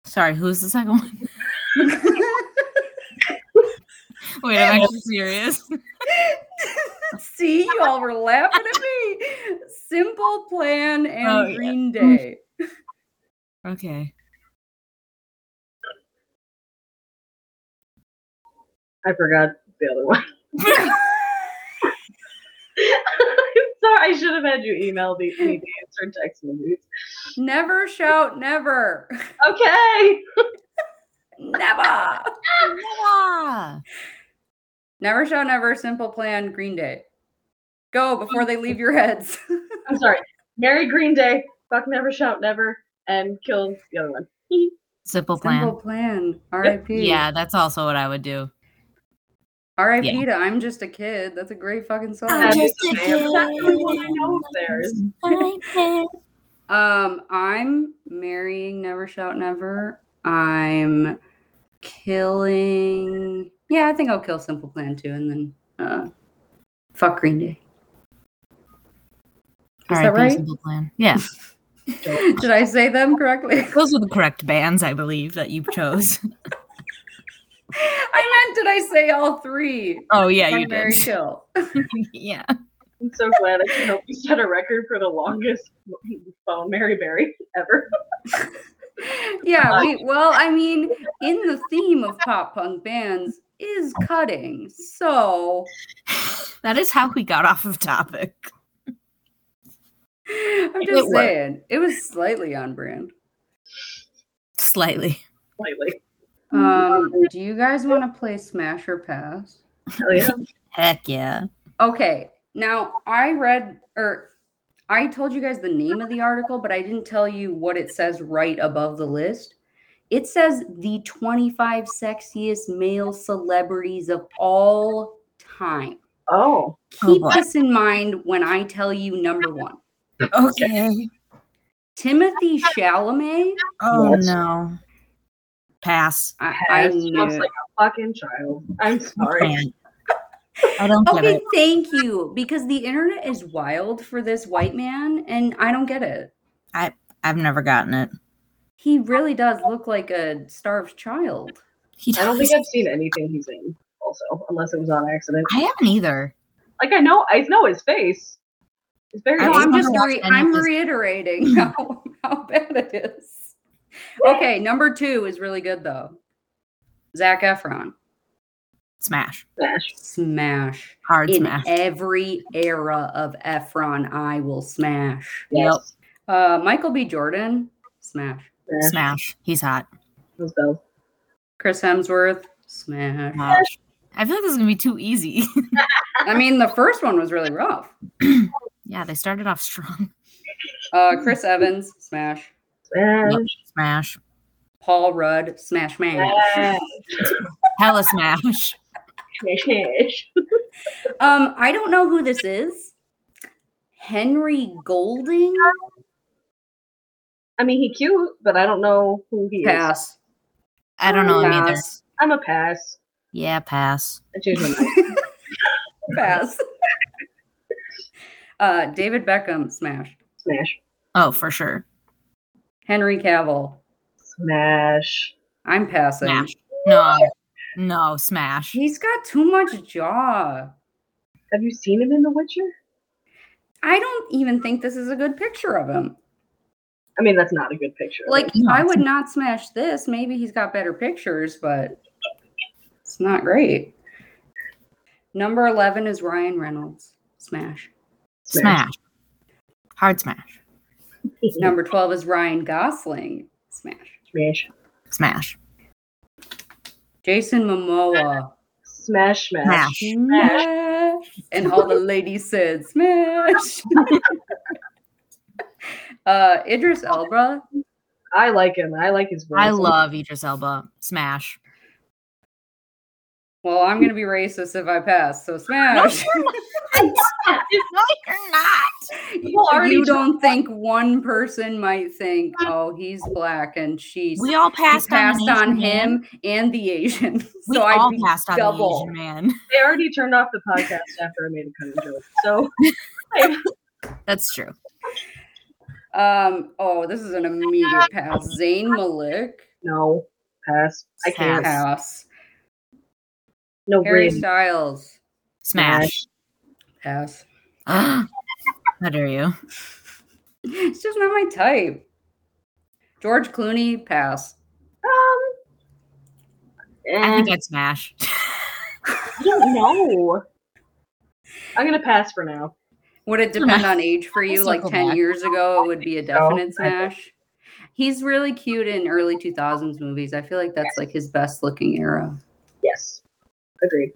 S3: Sorry, who's the second one? [laughs] Wait, I'm actually serious. [laughs]
S2: See, you all were laughing at me. Simple plan and
S3: Oh, yeah.
S2: Green Day.
S3: Okay.
S4: I forgot the other one. [laughs] Sorry, I should have had you email the, me the answer, text me. these.
S2: never shout never.
S4: Okay.
S2: Never.
S3: Yeah.
S2: Never shout never. Simple plan. Green Day. Go before they leave your heads. [laughs]
S4: I'm sorry. Marry Green Day. Fuck Never Shout Never, and kill the other one. [laughs]
S3: Simple plan.
S2: Simple plan. R.I.P.
S3: Yeah, that's also what I would do.
S2: R.I.P.
S3: Yeah.
S2: to I'm just a kid. That's a great fucking song.
S3: I'm just
S4: is
S3: a
S4: the name. That's the only one I
S3: kid.
S4: know of theirs.
S2: Um, I'm marrying Never Shout Never. I'm killing. Yeah, I think I'll kill Simple Plan too, and then uh, fuck Green Day. Is that right?
S3: Simple plan. Yeah, [laughs]
S2: Did I say them correctly?
S3: those are the correct bands, I believe, that you chose. [laughs]
S2: I meant, did I say all three?
S3: Oh yeah, you did.
S2: kill. [laughs]
S3: yeah.
S4: I'm so glad I can help you set a record for the longest phone Mary Berry ever. [laughs]
S2: yeah, we, uh, well, I mean, in the theme of pop punk bands is cutting. So [sighs]
S3: That is how we got off of topic.
S2: I'm
S3: It
S2: just
S3: worked.
S2: saying, it was slightly on brand.
S3: Slightly.
S4: Slightly.
S2: Um, do you guys want to play Smash or Pass?
S4: Oh, yeah. [laughs]
S3: Heck yeah.
S2: Okay, now I read or I told you guys the name of the article, but I didn't tell you what it says right above the list. It says the 25 sexiest male celebrities of all time.
S4: Oh.
S3: Oh,
S2: Keep
S3: boy.
S2: this in mind when I tell you number one.
S3: Okay.
S2: Timothée Chalamet.
S3: Oh no. Pass.
S2: I, I knew.
S4: like a fucking child. I'm sorry. [laughs]
S3: I don't get
S2: Okay,
S3: it.
S2: thank you. Because the internet is wild for this white man, and I don't get it.
S3: I I've never gotten it.
S2: He really does look like a starved child.
S3: He
S4: I don't think I've seen anything he's in, also, unless it was on accident.
S3: I haven't either.
S4: Like I know, I know his face. It's very.
S3: I
S2: No,
S3: just
S2: I'm just re- I'm reiterating [laughs] how, how bad it is. Okay, number two is really good though. Zac Efron,
S3: Smash.
S4: Smash.
S2: smash.
S3: Hard
S2: In
S3: smash.
S2: every era of Efron, I will smash.
S3: Yep.
S2: Uh, Michael B. Jordan, smash.
S4: Smash.
S3: Smash. He's hot.
S4: Those bells.
S2: Chris Hemsworth, smash.
S3: Smash. I feel like this is gonna be too easy.
S2: I mean, the first one was really rough. [clears throat]
S3: yeah, they started off strong.
S2: Uh, Chris Evans, smash.
S4: Smash.
S3: Smash.
S2: Paul Rudd, smash man.
S4: Smash. [laughs]
S3: Hella smash.
S4: Smash. [laughs]
S2: Um, I don't know who this is. Henry Golding.
S4: I mean, he cute, but I don't know who he is.
S2: Pass.
S3: I don't know him either.
S4: I'm a pass.
S3: Yeah, pass.
S4: I changed my [laughs] mind.
S2: Pass. uh, David Beckham, smash.
S4: Smash.
S3: Oh, for sure.
S2: Henry Cavill,
S4: Smash.
S2: I'm passing.
S3: Smash. No, no, smash.
S2: He's got too much jaw.
S4: Have you seen him in The Witcher?
S2: I don't even think this is a good picture of him.
S4: I mean, that's not a good picture.
S2: Like.
S3: No,
S2: I would not smash this. Maybe he's got better pictures, but it's not great. Number 11 is Ryan Reynolds. Smash.
S3: Smash. Hard smash.
S2: Number 12 is Ryan Gosling. Smash.
S4: Smash.
S3: Smash.
S2: Jason Momoa.
S4: Smash. Smash.
S3: Smash.
S2: Smash. And all the ladies said smash. [laughs] uh, Idris Elba.
S4: I like him. I like his voice.
S3: I love Idris Elba. Smash.
S2: Well, I'm going to be racist if I pass, so smash.
S3: no, [laughs] you're not.
S4: People already
S2: you don't think one person might think, oh, he's black and she's
S3: We all passed,
S2: passed
S3: on,
S2: on
S3: an man.
S2: him and the Asian. [laughs]
S3: We
S2: so
S3: all
S2: I'd be
S3: passed on
S2: double.
S3: the Asian man. [laughs]
S4: They already turned off the podcast after I made a cunning joke. So
S3: That's true.
S2: Um, oh, this is an immediate pass. Zayn Malik,
S4: no. Pass. I can't.
S3: Pass.
S2: pass.
S4: No
S2: Harry
S4: green.
S2: Styles,
S3: Smash.
S2: pass. [gasps]
S3: How dare you?
S2: It's just not my type. George Clooney, pass.
S4: Um.
S3: I
S4: eh,
S3: think I'd smash.
S4: I don't know. I'm gonna pass for now.
S2: Would it depend on age for you? Like 10
S3: back.
S2: years ago, it would be a definite
S4: I-
S2: smash. He's really cute in early 2000s movies. I feel like that's like his best looking era.
S4: Yes. Agreed.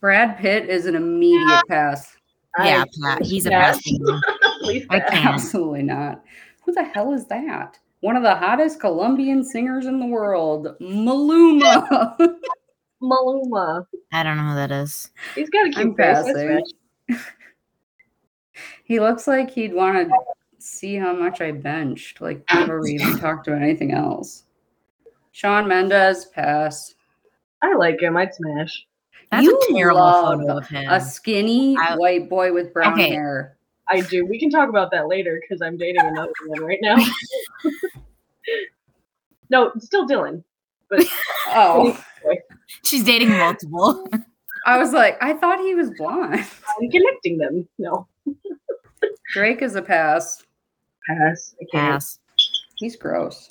S2: Brad Pitt is an immediate pass.
S3: yeah, Pat, he's a pass. [laughs] I can't.
S2: Absolutely not. Who the hell is that? One of the hottest Colombian singers in the world, Maluma. [laughs]
S4: Maluma.
S3: I don't know who that is.
S4: He's got a
S2: I'm
S4: cute face.
S2: Passing. he looks like he'd want to see how much I benched, like before we even [laughs] talked about anything else. Shawn Mendes, pass.
S4: I like him. I'd smash.
S3: That's
S2: You
S3: a terrible
S2: love
S3: photo of him.
S2: A skinny
S3: I-
S2: white boy with brown
S3: Okay.
S2: hair.
S4: I do. We can talk about that later because I'm dating another one right now. [laughs] no, still Dylan.
S2: But [laughs] Oh,
S3: She's dating multiple.
S2: I was like, I thought he was blonde.
S4: I'm connecting them. No.
S2: Drake is a pass.
S4: Pass.
S3: Pass.
S2: He's gross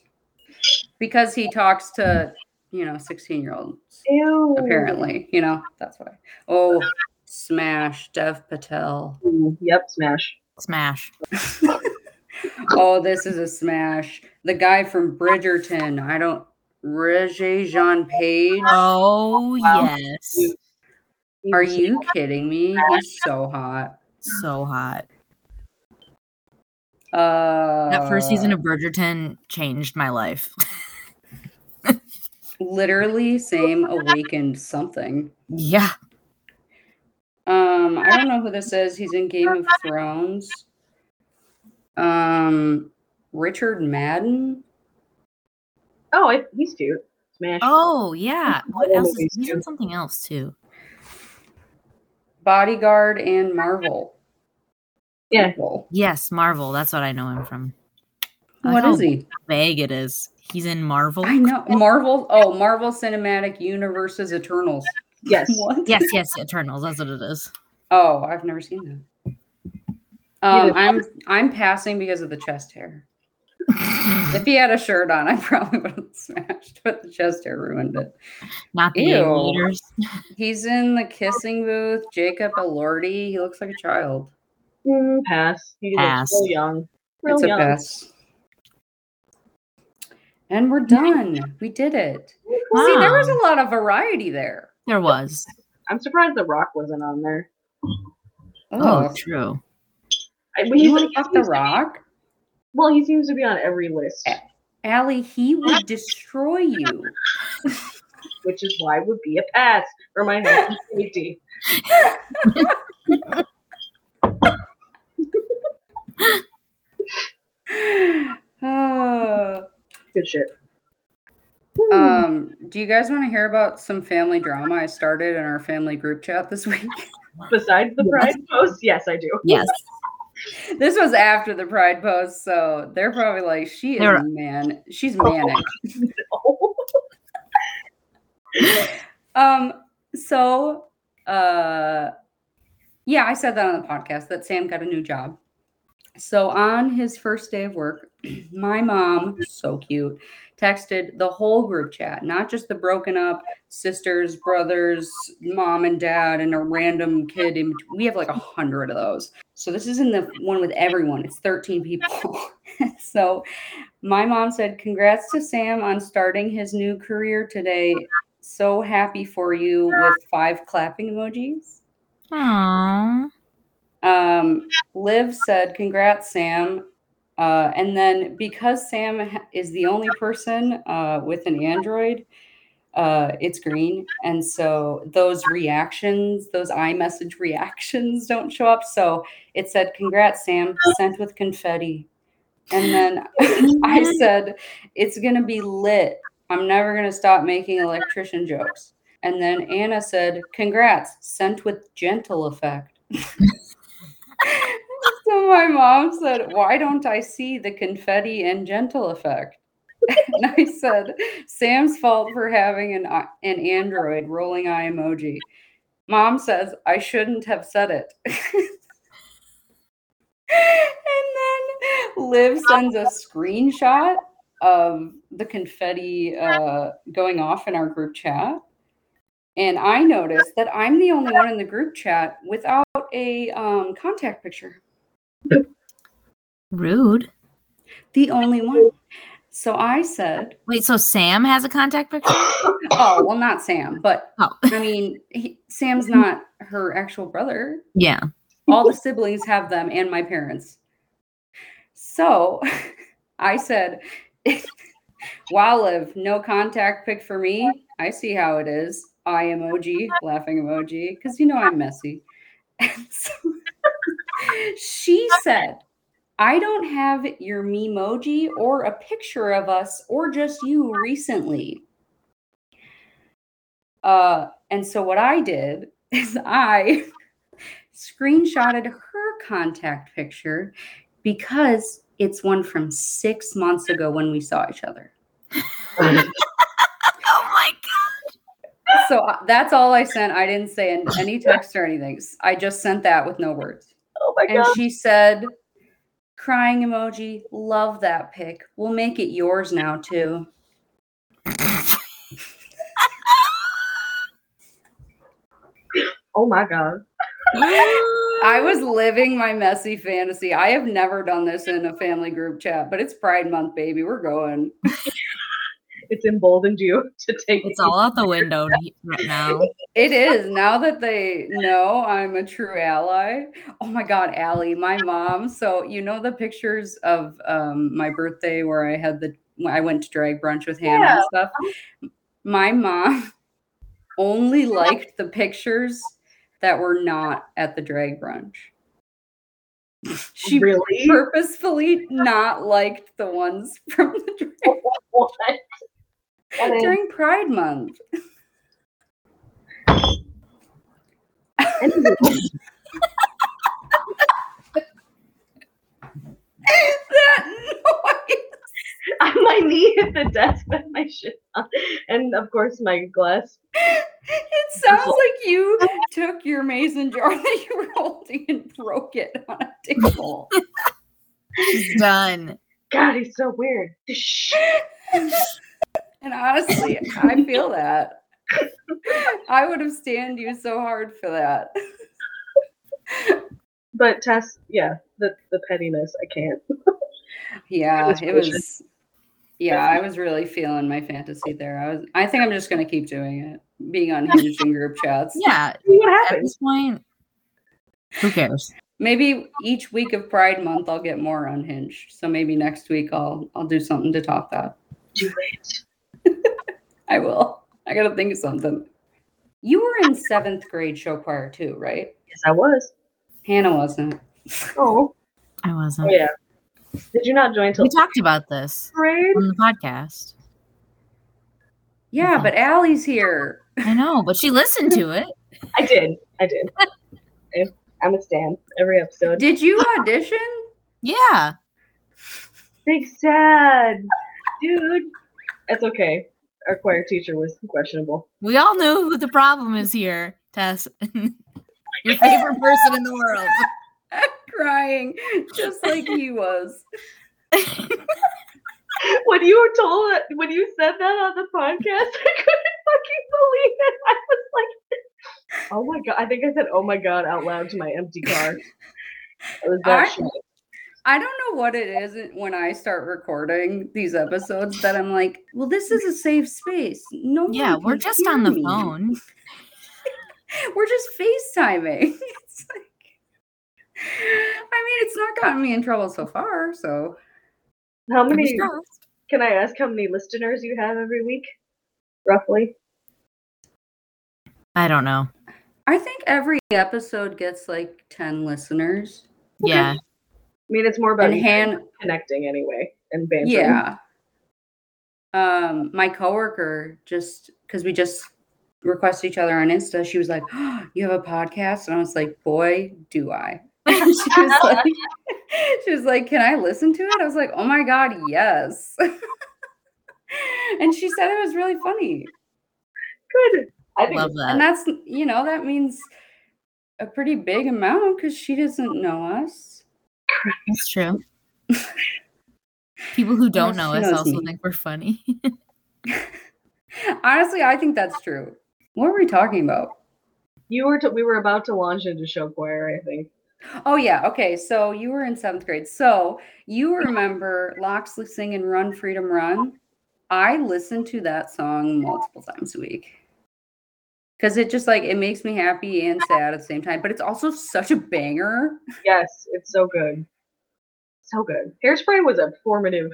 S2: because he talks to, you know, 16 year olds.
S4: Ew.
S2: Apparently, you know, that's why. Oh, smash, Dev Patel.
S4: Ooh, Yep, smash.
S3: Smash. [laughs]
S2: oh, this is a smash. The guy from Bridgerton. I don't. Regé Jean Page.
S3: Oh
S4: Wow.
S3: yes.
S2: Are you kidding me? He's so hot.
S3: So hot.
S2: Uh,
S3: That first season of Bridgerton changed my life. [laughs]
S2: literally same awakened [laughs] something.
S3: yeah.
S2: Um, I don't know who this is. He's in Game of Thrones. Um, Richard Madden.
S4: Oh, I, he's cute. Smash.
S3: Oh yeah. What else? Is,
S4: movies,
S3: he's in something else too.
S2: Bodyguard and Marvel.
S4: Yeah.
S2: People.
S3: Yes, Marvel. That's what I know him from. I
S2: What
S3: like
S2: is
S3: how
S2: he?
S3: Vague it is. He's in Marvel.
S2: I know Marvel. Oh, Marvel Cinematic Universe's Eternals.
S4: Yes. [laughs]
S2: What?
S3: Yes, yes, Eternals. That's what it is.
S2: Oh, I've never seen that. Um, I'm I'm passing because of the chest hair. [laughs] If he had a shirt on, I probably would have smashed, but the chest hair ruined it.
S3: Not the
S2: Ew.
S3: aviators.
S2: He's in the kissing booth. Jacob Elordi. He looks like a child.
S4: Mm, pass. He
S3: Pass.
S4: looks real young. Real
S2: It's a
S4: young.
S2: pass. And we're done. We did it. See, there was a lot of variety there.
S3: There was.
S4: I'm surprised The Rock wasn't on there.
S3: Oh,
S2: Oh,
S3: true.
S4: I,
S2: you want
S4: he
S2: to fuck the
S4: seems to be-
S2: rock?
S4: well, he seems to be on every list,
S2: Allie, he would destroy you. [laughs]
S4: which is why it would be a pass for my health and safety. [laughs] [laughs]
S2: Oh.
S4: Good shit.
S2: Um, do you guys want to hear about some family drama I started in our family group chat this week? [laughs]
S4: Besides the pride post, yes, I do.
S3: Yes. [laughs]
S2: this was after the pride post, so they're probably like, she is
S3: They're-
S2: man, she's manic.
S4: Oh, [laughs]
S2: Um, so uh yeah, I said that on the podcast that Sam got a new job. So on his first day of work, [clears throat] my mom, so cute, texted the whole group chat, not just the broken up sisters, brothers, mom and dad, and a random kid. In, we have like a hundred of those. So this isn't the one with everyone. It's 13 people. [laughs] so my mom said, Congrats to Sam on starting his new career today. So happy for you with five clapping emojis.
S3: Aww.
S2: Um, Liv said, "Congrats, Sam." Uh, and then because Sam is the only person uh, with an Android, uh, it's green, and so those reactions, those iMessage reactions, don't show up. So it said, "Congrats, Sam," sent with confetti. And then [laughs] I said, "It's gonna be lit. I'm never gonna stop making electrician jokes." And then Anna said, "Congrats," sent with gentle effect. [laughs] so my mom said, Why don't I see the confetti and gentle effect? and I said, Sam's fault for having an, an Android rolling eye emoji. Mom says, I shouldn't have said it. and then Liv sends a screenshot of the confetti uh, going off in our group chat. And I noticed that I'm the only one in the group chat without a um, contact picture.
S3: Rude.
S2: The only one. So I said,
S3: Wait, so Sam has a contact picture? [laughs]
S2: oh, well, not Sam, but
S3: Oh.
S2: I mean, he, Sam's not her actual brother.
S3: Yeah.
S2: All the siblings have them and my parents. So [laughs] I said, [laughs] wow, Liv, no contact pic for me. I see how it is. Eye emoji, laughing emoji, because you know I'm messy. [laughs] So she said, I don't have your memoji or a picture of us or just you recently. Uh, and so what I did is I [laughs] screenshotted her contact picture because it's one from six months ago when we saw each other. [laughs] So uh, that's all I sent. I didn't say an- any text or anything. I just sent that with no words.
S4: oh my god.
S2: And she said, crying emoji, love that pic. We'll make it yours now, too.
S4: Oh my god.
S2: I was living my messy fantasy. I have never done this in a family group chat, but it's Pride Month, baby. We're going.
S4: It's emboldened you [laughs] to take
S3: It's all out the window right now. [laughs]
S2: It is now that they know I'm a true ally. Oh my God, Allie, my mom. So you know the pictures of um, my birthday where I had the I went to drag brunch with Hannah and stuff. My mom [laughs] only liked the pictures that were not at the drag brunch. She
S4: really
S2: purposefully not liked the ones from the drag
S4: what? And then-
S2: during Pride Month. [laughs] that noise.
S4: on my knee at the desk with my shit on, and of course my glass.
S2: It sounds like you took your mason jar [laughs] that you were holding and broke it on a table.
S3: She's done.
S4: God, he's so weird. [laughs] Shh.
S2: And honestly, I feel [laughs] that. I would have stand you so hard for that.
S4: But Tess, yeah, the the pettiness, I can't.
S2: Yeah,
S4: was
S2: it was. Yeah, I was really feeling my fantasy there. I was. I think I'm just gonna keep doing it, being unhinged [laughs] in group chats.
S3: Yeah.
S4: What
S3: At this point, who cares?
S2: Maybe each week of Pride Month I'll get more unhinged. So maybe next week I'll I'll do something to top that.
S4: Do it.
S2: I will. I gotta think of something. You were in seventh grade show choir too, right?
S4: Yes, I was.
S2: Hannah wasn't.
S4: Oh,
S3: I
S4: oh
S3: wasn't.
S4: yeah. Did you not join till
S3: We talked about this
S4: grade?
S3: on the podcast.
S2: Yeah,
S3: Okay.
S2: but Allie's here.
S3: I know, but she listened to it. [laughs]
S4: I did. I did. I- I'm a stan every episode.
S2: Did you audition?
S3: Yeah.
S4: Big sad, dude. It's okay. Our choir teacher was questionable.
S3: We all know who the problem is here, Tess. [laughs] Your favorite person in the world. [laughs]
S2: Crying, just like he was. [laughs]
S4: When you were told that, when you said that on the podcast, I couldn't fucking believe it. I was like, "Oh my god!" I think I said "Oh my god" out loud to my empty car. It was that
S2: I-
S4: shit.
S2: I don't know what it is when I start recording these episodes that I'm like, well, this is a safe space. No,
S3: Yeah, we're just on the
S2: me.
S3: phone. [laughs]
S2: We're just FaceTiming. [laughs] It's like, I mean, it's not gotten me in trouble so far. So
S4: How many? Can I ask how many listeners you have every week, roughly?
S3: I don't know.
S2: I think every episode gets like 10 listeners.
S3: Yeah.
S4: I mean, it's more about
S2: And
S4: you
S2: Han,
S4: connecting anyway and bantering.
S2: yeah. Um, my coworker just because we just requested each other on Insta, she was like, oh, [gasps] "You have a podcast?" And I was like, "Boy, do I!" [laughs] she was like, [laughs] "She was like, can I listen to it?" I was like, "Oh my god, yes!" [laughs] and she said it was really funny,
S4: Good. I think
S3: Love
S2: and that's you know that means a pretty big amount because she doesn't know us.
S3: That's true. People who don't know us also
S2: me.
S3: think we're funny. [laughs]
S2: Honestly, I think that's true. What were we talking about?
S4: you were. T- we were about to launch into show choir. I think.
S2: Oh yeah, okay. So you were in seventh grade. So you remember Loxley singing "Run Freedom Run"? I listened to that song multiple times a week because it just like it makes me happy and sad at the same time. But it's also such a banger.
S4: Yes, it's so good. So good. Hairspray was a formative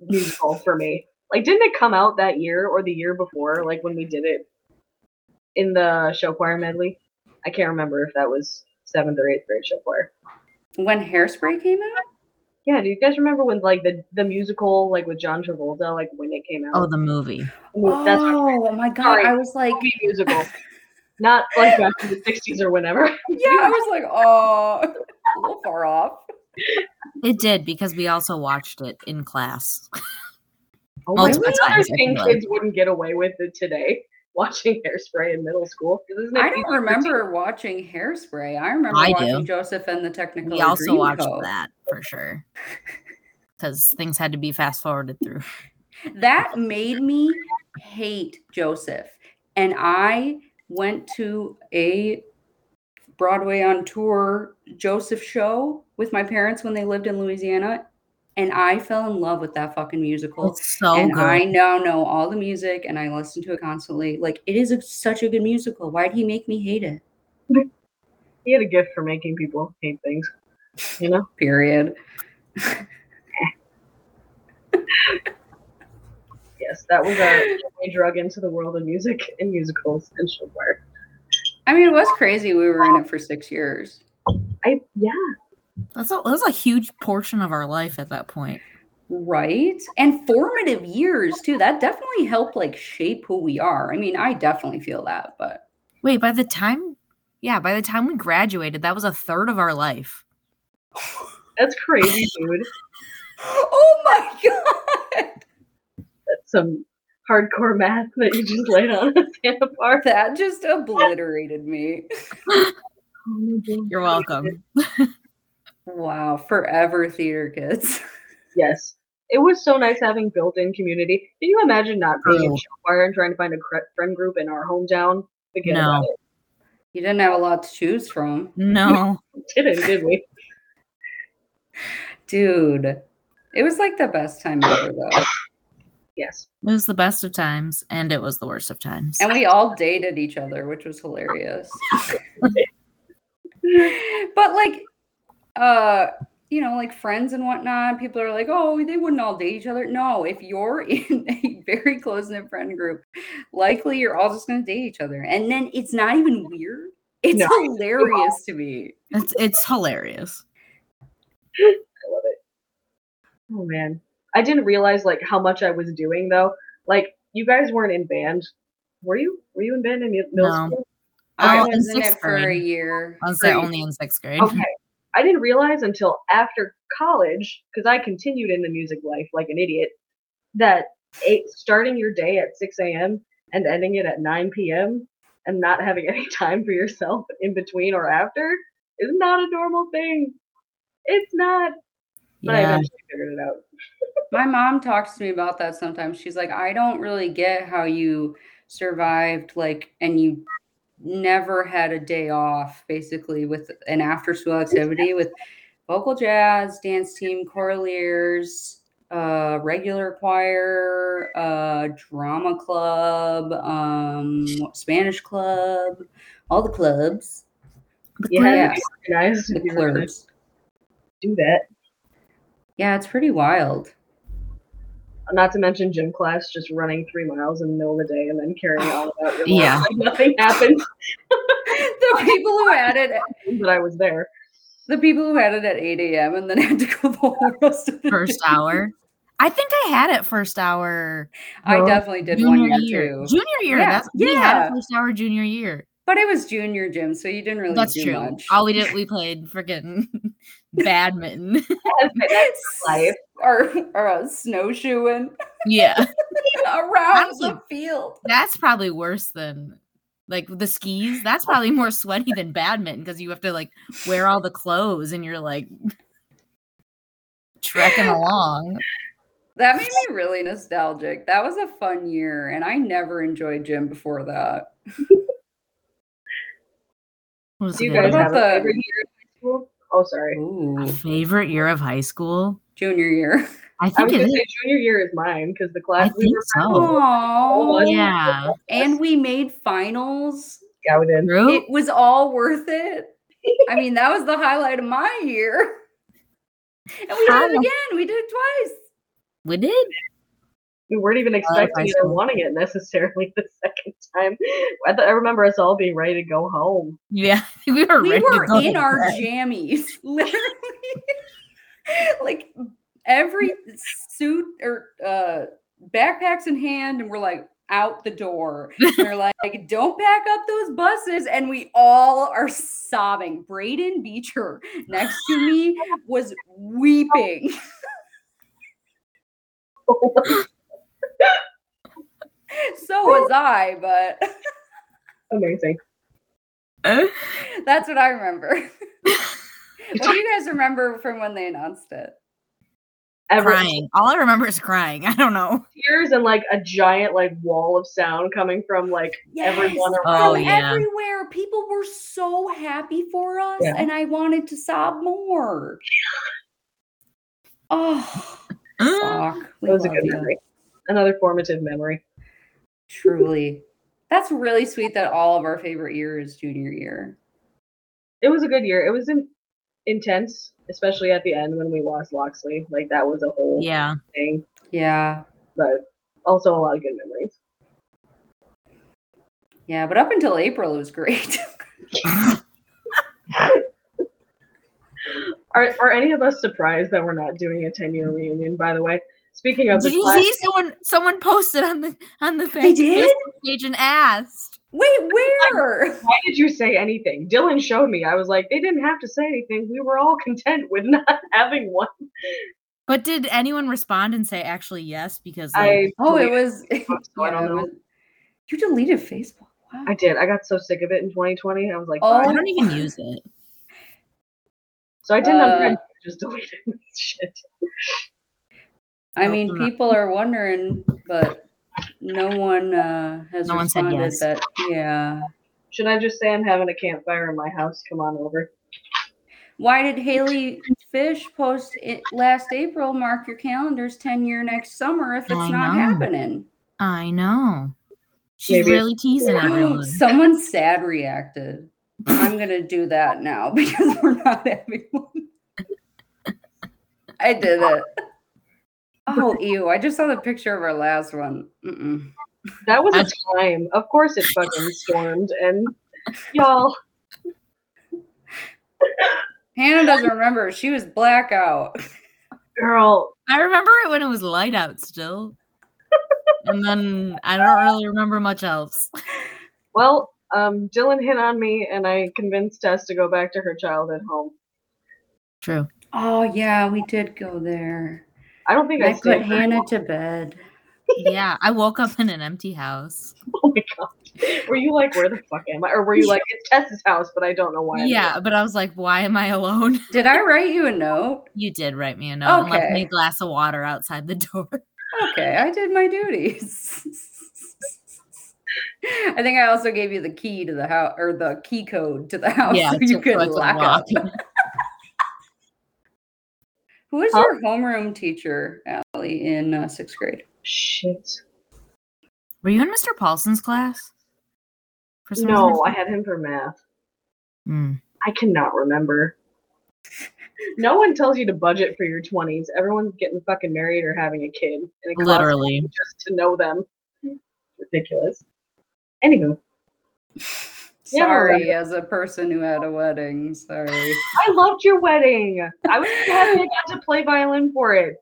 S4: musical for me. Like, didn't it come out that year or the year before? Like when we did it in the show choir medley. I can't remember if that was seventh or eighth grade show choir.
S2: When Hairspray came out,
S4: Yeah, do you guys remember when like the the musical like with John Travolta like when it came out?
S3: oh, the movie.
S4: That's what
S2: oh my god,
S4: Sorry.
S2: I was like,
S4: movie musical, not like back in the '60s or whenever. [laughs]
S2: yeah, I was like, oh, [laughs] a little far off.
S3: It did because we also watched it in class.
S4: Oh my
S3: Multiple
S4: god,
S3: times, I
S4: thing kids wouldn't get away with it today. Watching [laughs] Hairspray in middle school.
S2: I don't
S4: PG-13?
S2: remember watching Hairspray. I remember
S3: I
S2: watching
S3: do.
S2: Joseph and the Technicolor
S3: We also watched
S2: Dreamcoat.
S3: that for sure. [laughs] Because things had to be fast forwarded through.
S2: That made me hate Joseph. And I went to a Broadway on tour Joseph show with my parents when they lived in Louisiana. And I fell in love with that fucking musical.
S3: It's so
S2: and
S3: good.
S2: I now know all the music and I listen to it constantly. Like, it is a, such a good musical. Why'd he make me hate it? [laughs]
S4: He had a gift for making people hate things. You know? [laughs]
S2: Period. [laughs]
S4: Yes, that was our gateway drug into the world of music and musicals and show choir.
S2: I mean, it was crazy. We were in it for six years.
S4: I yeah.
S3: That's a, that's a huge portion of our life at that point.
S2: Right. And formative years too. That definitely helped like shape who we are. I mean, I definitely feel that, but
S3: Wait, by the time, yeah, by the time we graduated, that was a third of our life. [laughs]
S4: That's crazy, dude. [laughs]
S2: oh my god.
S4: That's some hardcore math that you just laid on us, Hannah Park.
S2: That just obliterated me. [laughs]
S3: You're welcome.
S2: Wow. Forever theater kids. [laughs]
S4: Yes. It was so nice having built-in community. Can you imagine not being in show choir and trying to find a friend group in our hometown? Forget
S3: No.
S2: You didn't have a lot to choose from.
S3: No, [laughs]
S4: Didn't, did we?
S2: Dude. It was like the best time ever though.
S4: Yes.
S3: it was the best of times, and it was the worst of times.
S2: And we all dated each other, which was hilarious. [laughs] but like uh you know like friends and whatnot people are like oh they wouldn't all date each other no if you're [laughs] in a very close knit friend group likely you're all just going to date each other and then it's not even weird it's
S4: No.
S2: hilarious to me
S3: It's it's hilarious.
S4: I love it. Oh man. I didn't realize like how much I was doing though. Like you guys weren't in band. Were you? Were you in band in middle
S3: No.
S4: school?
S2: I
S3: Oh, in
S2: was in it
S3: sixth
S2: for a year.
S3: I was say only in sixth grade.
S4: Okay. I didn't realize until after college, because I continued in the music life like an idiot, that eight, starting your day at 6 a.m. and ending it at 9 p.m. and not having [laughs] any time for yourself in between or after is not a normal thing. It's not. But I
S3: Yeah.
S4: eventually figured it out. [laughs]
S2: My mom talks to me about that sometimes. She's like, I don't really get how you survived, like, and you never had a day off, basically, with an after school activity with vocal jazz, dance team, choraliers, uh, regular choir, uh, drama club, um, Spanish club, all the clubs,
S3: The
S2: Yeah.
S4: organized
S2: the
S4: if you were gonna
S2: clubs.
S4: do that.
S2: Yeah, it's pretty wild.
S4: Not to mention gym class, just running three miles in the middle of the day and then carrying on about your
S3: Yeah. [laughs]
S4: like nothing happened.
S2: the people who had it [laughs]
S4: But I was there.
S2: The people who had it at 8 a.m. and then [laughs] had to go the whole rest of the
S3: first
S2: day.
S3: hour. I think I had it first hour
S2: I
S4: No.
S2: definitely did one
S3: junior
S2: year,
S3: year.
S2: too.
S3: Junior year.
S2: Yeah,
S3: That's we had
S2: yeah.
S3: it first hour junior year.
S2: But it was junior gym, so you didn't really
S3: That's
S2: do
S3: true.
S2: much.
S3: All we did we played freaking [laughs] badminton.
S4: That's [laughs] life.
S2: or or uh, snowshoeing
S3: yeah. [laughs]
S2: around the field.
S3: That's probably worse than like the skis. That's probably more sweaty than badminton because you have to like wear all the clothes and you're like trekking along.
S2: That made me really nostalgic. That was a fun year, and I never enjoyed gym before that.
S4: Do you guys have a
S2: the-
S4: favorite year in high school? Oh, sorry.
S2: Ooh,
S3: favorite year of high school?
S2: junior year.
S3: I [laughs]
S4: I
S3: think
S4: was
S3: it
S4: say junior year is mine because the class
S3: I
S4: we
S3: think
S4: were
S3: so.
S2: Oh,
S3: Yeah.
S2: and we made finals.
S4: yeah we did.
S3: True.
S2: It was all worth it. I mean, that was the highlight of my year. [laughs] And we did it again. We did it twice.
S3: we did.
S4: We weren't even
S3: high
S4: expecting it or wanting it necessarily [laughs] the second time. I, th- I remember us all being ready to go home.
S3: Yeah. [laughs] We were
S2: we
S3: ready to
S2: were
S3: go
S2: in our
S3: bed. [laughs]
S2: jammies, literally. like every suit or uh, backpacks in hand, and we're like out the door. They're like, "Don't pack up those buses," and we all are sobbing. Braden Beecher next to me was weeping. So was I, but
S4: Amazing. [laughs]
S2: that's what I remember. what do you guys remember from when they announced it?
S4: Every
S3: crying. All I remember is crying. I don't know.
S4: tears and like a giant like wall of sound coming from like everyone around.
S3: Oh,
S2: from
S3: yeah.
S2: everywhere. People were so happy for us,
S4: Yeah.
S2: and I wanted to sob more. Oh,
S3: Mm.
S2: fuck. We
S4: It was a good
S2: you.
S4: memory. Another formative memory.
S2: Truly. That's really sweet that all of our favorite year is junior year.
S4: It was a good year. It was in- intense, especially at the end when we lost Loxley. Like that was a whole
S3: Yeah.
S4: thing,
S2: Yeah.
S4: but also a lot of good memories.
S2: Yeah. But up until April, it was great. [laughs]
S4: Are are any of us surprised that we're not doing a 10 year reunion? By the way, speaking of
S3: Did
S4: the
S3: you
S4: class,
S3: see someone someone posted on the on the
S2: They
S3: Facebook
S2: did?
S3: page and asked?
S2: Wait, where?
S4: why did you say anything? Dylan showed me. I was like, they didn't have to say anything. We were all [laughs] content with not [laughs] having one.
S3: But did anyone respond and say actually yes? Because
S4: I
S2: Oh, it
S4: deleted
S2: was.
S4: Facebook, so I don't
S2: it
S4: know. [laughs]
S2: was- You deleted Facebook. Wow.
S4: I did. I got so sick of it in 2020. I was like,
S2: Oh.
S3: I don't even use it.
S4: so I didn't
S2: Uh,
S4: unfriend, just deleted shit.
S2: I mean, people are wondering, but no one uh, has
S3: No one said
S2: responded
S3: yes.
S2: that. Yeah.
S4: Should I just say I'm having a campfire in my house? Come on over.
S2: Why did Haley Fish post it last April? Mark your calendars, ten year next summer if it's
S3: I
S2: not
S3: know.
S2: happening.
S3: I know. She's
S4: Maybe-
S3: really teasing everyone. [laughs]
S2: Someone sad reacted. I'm gonna do that now [laughs] because we're not having one. I did it. Oh, ew! I just saw the picture of our last one. Mm-mm.
S4: That was a time. Of course, it fucking stormed, and y'all.
S2: Hannah doesn't remember. She was blackout.
S4: Girl,
S3: I remember it when it was light out still. and then I don't really remember much else.
S4: Well, um, Dylan hit on me, and I convinced Tess to go back to her childhood home.
S3: True.
S2: Oh yeah, we did go there.
S4: I don't think I,
S2: I put
S4: stayed
S2: Hannah
S4: long.
S2: to bed.
S3: Yeah, I woke up in an empty house. [laughs]
S4: Oh my god. Were you like, where the fuck am I? Or were you like, it's Tess's house, but I don't know why. I'm
S3: Yeah,
S4: here.
S3: but I was like, why am I alone? [laughs]
S2: Did I write you a note?
S3: You did write me a note and left me a glass of water outside the door. [laughs]
S2: Okay, I did my duties. I think I also gave you the key to the house or the key code to the house
S3: Yeah,
S2: so you
S3: so- so
S2: could
S3: I
S2: lock up. Who was
S4: Huh?
S2: your homeroom teacher, Allie, in uh, sixth grade?
S4: Shit.
S3: Were you in Mr. Paulson's class? For some
S4: No,
S3: reason?
S4: I had him for math.
S3: Mm.
S4: I cannot remember. No one tells you to budget for your 20s. Everyone's getting fucking married or having a kid. And it
S3: Literally.
S4: just to know them. Ridiculous. Anywho, Yeah,
S2: Sorry, as a person who had a wedding. Sorry.
S4: I loved your wedding. I was happy I got to play violin for it.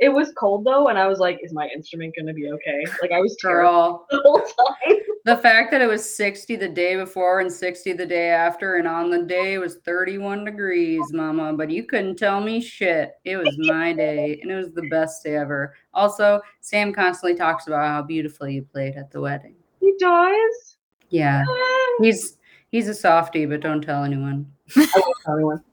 S4: It was cold though, and I was like, is my instrument going to be okay? Like, I was terrible the whole time. [laughs]
S2: the fact that it was 60 the day before and 60 the day after, and on the day it was 31 degrees, mama. But you couldn't tell me shit. It was my day, and it was the best day ever. Also, Sam constantly talks about how beautifully you played at the wedding.
S4: He does.
S2: Yeah,
S4: Eh,
S2: he's he's a softie, but don't tell anyone.
S4: I won't tell anyone.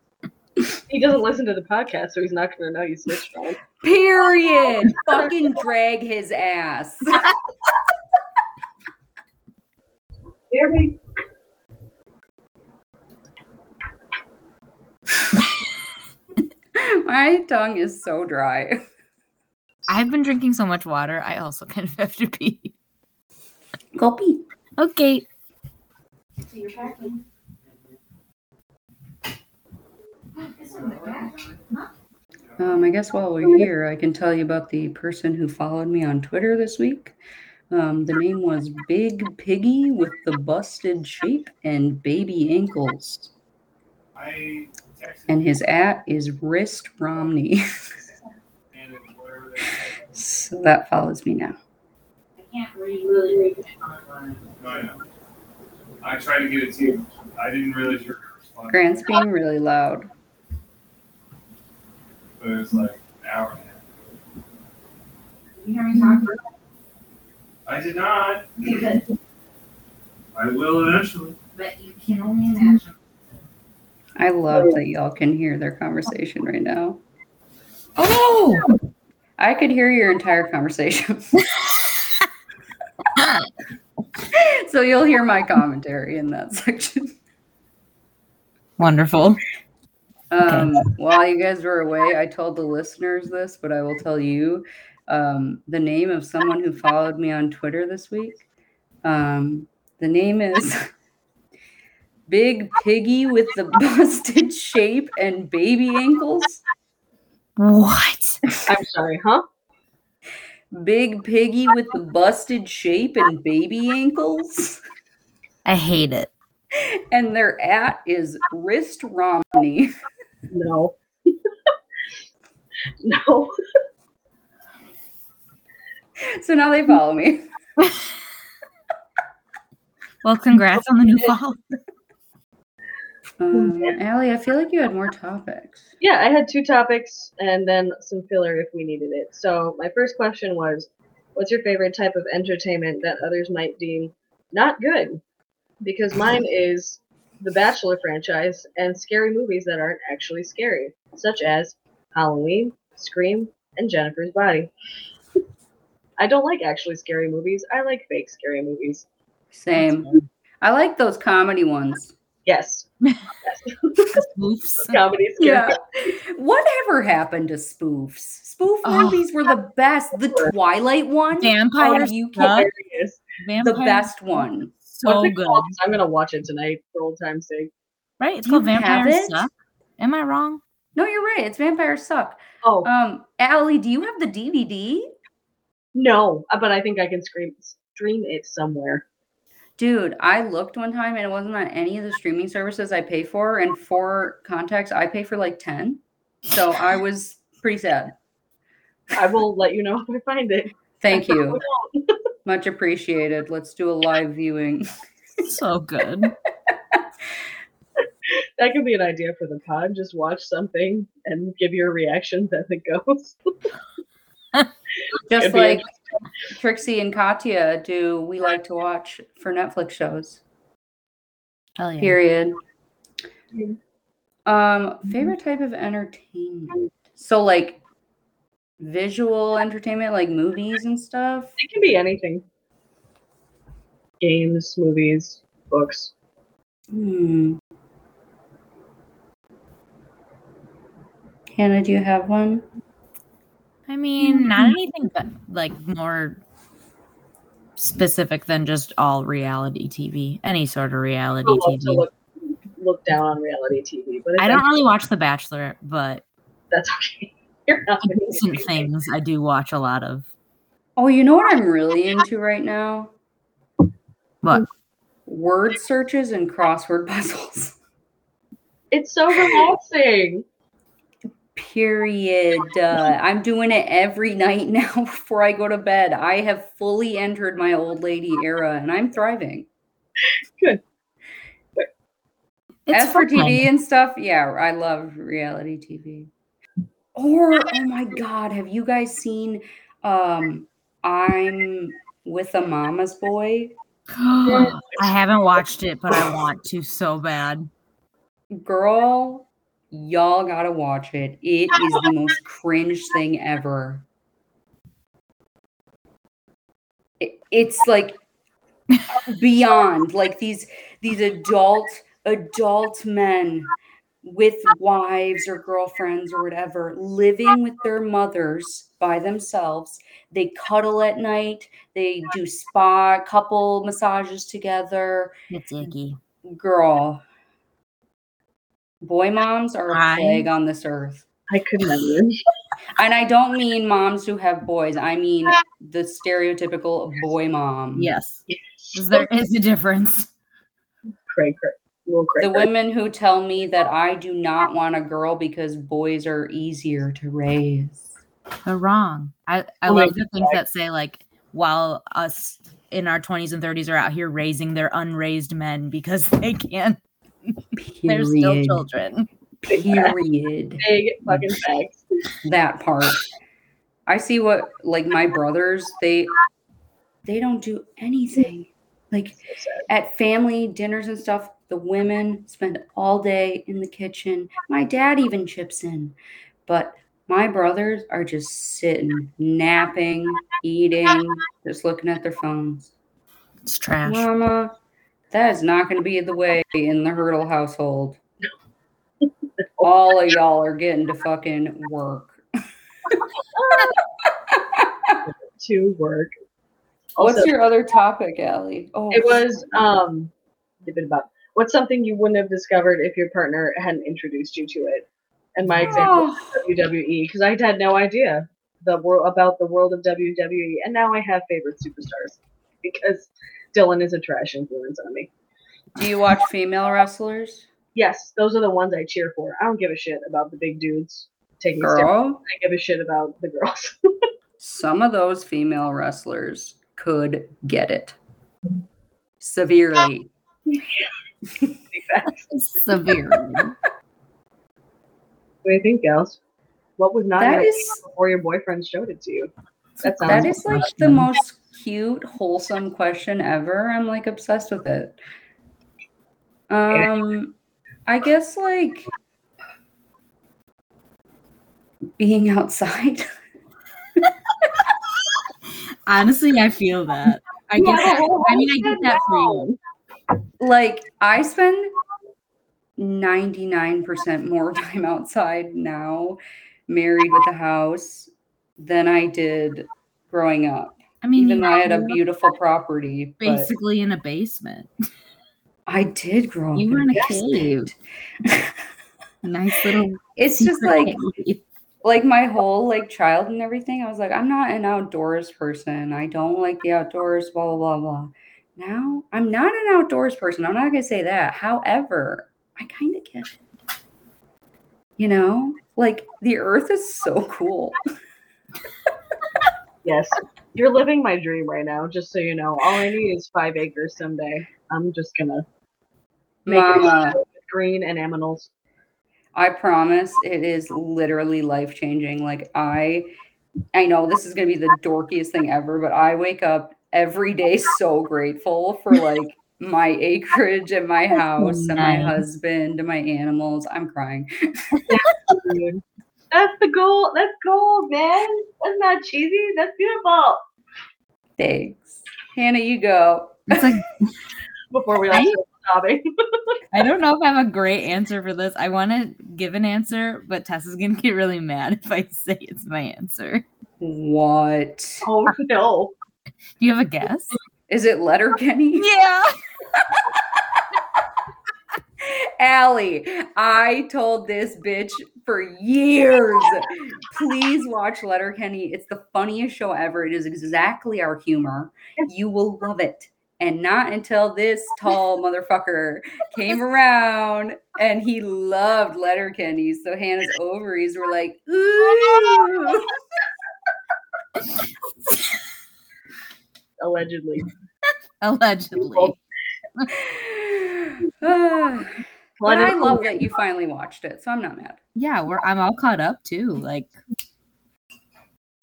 S4: He doesn't listen to the podcast, so he's not going to know you switched on him.
S2: Period. Fucking drag his ass.
S4: Hear me? [laughs]
S2: My tongue is so dry.
S3: I've been drinking so much water, I also kind of [laughs] have to pee.
S2: Go pee.
S3: Okay.
S2: Um, I guess while we're here, I can tell you about the person who followed me on Twitter this week. Um, the name was Big Piggy with the busted shape and baby ankles. And his at is Wrist Romney. [laughs] so that follows me now.
S5: No, I know. I tried to get it to you. I didn't realize you were going.
S2: Grant's being really loud.
S5: But it was like an hour and a half.
S6: You hear me talk?
S5: I did not.
S6: Because,
S5: I will eventually.
S6: but you can only imagine.
S2: I love that y'all can hear their conversation right now.
S3: Oh
S2: I could hear your entire conversation. [laughs] [laughs] so you'll hear my commentary in that section.
S3: Wonderful.
S2: Um, while you guys were away, I told the listeners this, but I will tell you um, the name of someone who followed me on Twitter this week. Um, the name is [laughs] Big Piggy with the busted shape and baby ankles.
S3: What?
S4: I'm sorry, huh?
S2: Big Piggy with the busted shape and baby ankles.
S3: I hate it.
S2: And their at is Wrist Romney.
S4: No. [laughs] no.
S2: So now they follow me. [laughs]
S3: Well, congrats on the new follow.
S2: Um, Allie, I feel like you had more topics.
S4: Yeah, I had two topics and then some filler if we needed it. So my first question was, what's your favorite type of entertainment that others might deem not good? Because mine is the Bachelor franchise and scary movies that aren't actually scary, such as Halloween, Scream, and Jennifer's Body. I don't like actually scary movies. I like fake scary movies.
S2: Same. I like those comedy ones.
S4: Yes,
S3: Oops.
S4: comedy scary.
S2: Yeah. Whatever happened to spoofs? Spoof
S3: Oh.
S2: movies were the best. The Twilight one.
S3: Vampire
S2: you
S3: Stuff.
S2: can't. The best one.
S3: So
S4: What's it
S3: good.
S4: called? I'm gonna watch it tonight for old time's sake.
S3: Right? It's
S2: You
S3: called
S2: have
S3: Vampire
S2: it?
S3: Stuff. Am I wrong?
S2: No, you're right. It's Vampires Suck.
S4: Oh
S2: Um, Allie, do you have the DVD?
S4: no, uh, but I think I can scream, stream it somewhere.
S2: Dude, I looked one time and it wasn't on any of the streaming services I pay for. And for context, I pay for like 10. So I [laughs] was pretty sad.
S4: I will let you know if I find it.
S2: Thank [laughs] you. Much appreciated. Let's do a live viewing.
S3: So good. [laughs]
S4: That could be an idea for the pod. Just watch something and give your reactions as it goes.
S2: Just
S4: Could be
S2: like Trixie and Katya do we like to watch for Netflix shows.
S3: Hell yeah.
S2: Period.
S4: Yeah.
S2: Um, favorite type of entertainment. So like visual entertainment, like movies and stuff.
S4: It can be anything. Games, movies, books.
S2: Hmm. Hannah, do you have one?
S3: I mean, mm-hmm. not anything but like more specific than just all reality TV. Any sort of reality
S4: I love
S3: TV.
S4: look, look down on reality TV, but
S3: I don't really watch The Bachelor, but
S4: That's okay. [laughs] You're not gonna
S3: decent things I do watch a lot of.
S2: Oh, you know what I'm really into right now?
S3: What?
S2: Word searches and crossword puzzles. [laughs]
S4: It's so relaxing.
S2: Period. Uh, I'm doing it every night [laughs] now before I go to bed. I have fully entered my old lady era and I'm thriving.
S3: It's
S2: As for
S3: fun.
S2: TV and stuff, yeah, I love reality TV. Or oh my god, have you guys seen um I'm with a mama's boy? [gasps]
S3: I haven't watched it, but I want to so bad.
S2: Girl, y'all gotta watch it. It is the most cringe thing ever. It- it's like beyond like these these adult adult men with wives or girlfriends or whatever living with their mothers by themselves they cuddle at night they do spa couple massages together
S3: It's icky.
S2: girl boy moms are a
S3: I-
S2: plague on this earth
S4: I could never. [laughs]
S2: and i don't mean moms who have boys i mean the stereotypical boy mom
S3: Yes, there is a difference.
S4: Cray, cray. Little cray,
S2: the
S4: cray.
S2: women who tell me that i do not want a girl because boys are easier to raise
S3: They're wrong. I, I
S4: Oh
S3: love the things that say like while us in our 20s and 30s are out here raising their unraised men because they can't. They're still children.
S2: period. [laughs]
S4: Big fucking facts.
S2: that part. I see what like my brothers they they don't do anything. Like
S4: So
S2: at family dinners and stuff the women spend all day in the kitchen. My dad even chips in. But my brothers are just sitting napping eating just looking at their phones.
S3: It's trash.
S2: mama that is not going to be the way in the hurdle household all of y'all are getting to fucking work [laughs]
S4: To work.
S2: what's your other topic Allie? oh
S4: it was um a bit about what's something you wouldn't have discovered if your partner hadn't introduced you to it. And my example
S2: Oh.
S4: is [sighs] WWE because I had no idea the world about the world of WWE, and now I have favorite superstars because Dylan is a trash influence on me.
S2: do you watch female wrestlers
S4: Yes, those are the ones I cheer for. I don't give a shit about the big dudes taking steroids.
S2: girl
S4: I give a shit about the girls. [laughs]
S2: some of those female wrestlers could get it severely. [laughs]
S3: Severe.
S4: What do you think, gals? What was not
S2: That is-
S4: before your boyfriend showed it to you? That
S2: That is like the most cute, wholesome question ever. I'm like obsessed with it. Um, I guess like being [laughs] outside.
S3: Honestly, I feel that. I get that. I mean, I get that for you.
S2: like I spend 99% more [laughs] time outside now, married with a house, than I did growing up.
S3: I mean,
S2: Even though I had a beautiful property,
S3: basically in a basement.
S2: I did grow up.
S3: You were in a
S2: basement.
S3: A nice little. [laughs]
S2: It's just like
S3: cave.
S2: like my whole like child and everything. I was like, I'm not an outdoors person. I don't like the outdoors. Blah blah blah blah. Now I'm not an outdoors person. I'm not gonna say that. However, I kind of get it. You know, like the Earth is so cool. [laughs]
S4: Yes, you're living my dream right now. Just so you know, all I need is five acres someday. I'm just gonna make
S2: Mama.
S4: it green and aminals.
S2: I promise it is literally life changing. Like I I know this is gonna be the dorkiest thing ever, but I wake up every day so grateful for like my acreage and my house and my husband and my animals. I'm crying. [laughs]
S4: Dude. That's the goal. That's gold, man. That's not cheesy. That's beautiful.
S2: Thanks. Hannah, you go.
S3: It's like [laughs]
S4: Before we all
S3: I-
S4: start sobbing.
S3: I don't know if I have a great answer for this. I want to give an answer, but Tessa's gonna get really mad if I say it's my answer.
S2: What?
S4: oh no.
S3: Do you have a guess?
S2: Is it Letterkenny?
S3: Yeah. [laughs]
S2: Allie, I told this bitch for years. Please watch Letterkenny. It's the funniest show ever. It is exactly our humor. You will love it. And not until this tall motherfucker came around and he loved Letterkenny. So Hannah's ovaries were like, ooh.
S4: Allegedly.
S3: Allegedly. [sighs]
S2: but I love that you finally watched it. So I'm not mad.
S3: Yeah, we're I'm all caught up too. Like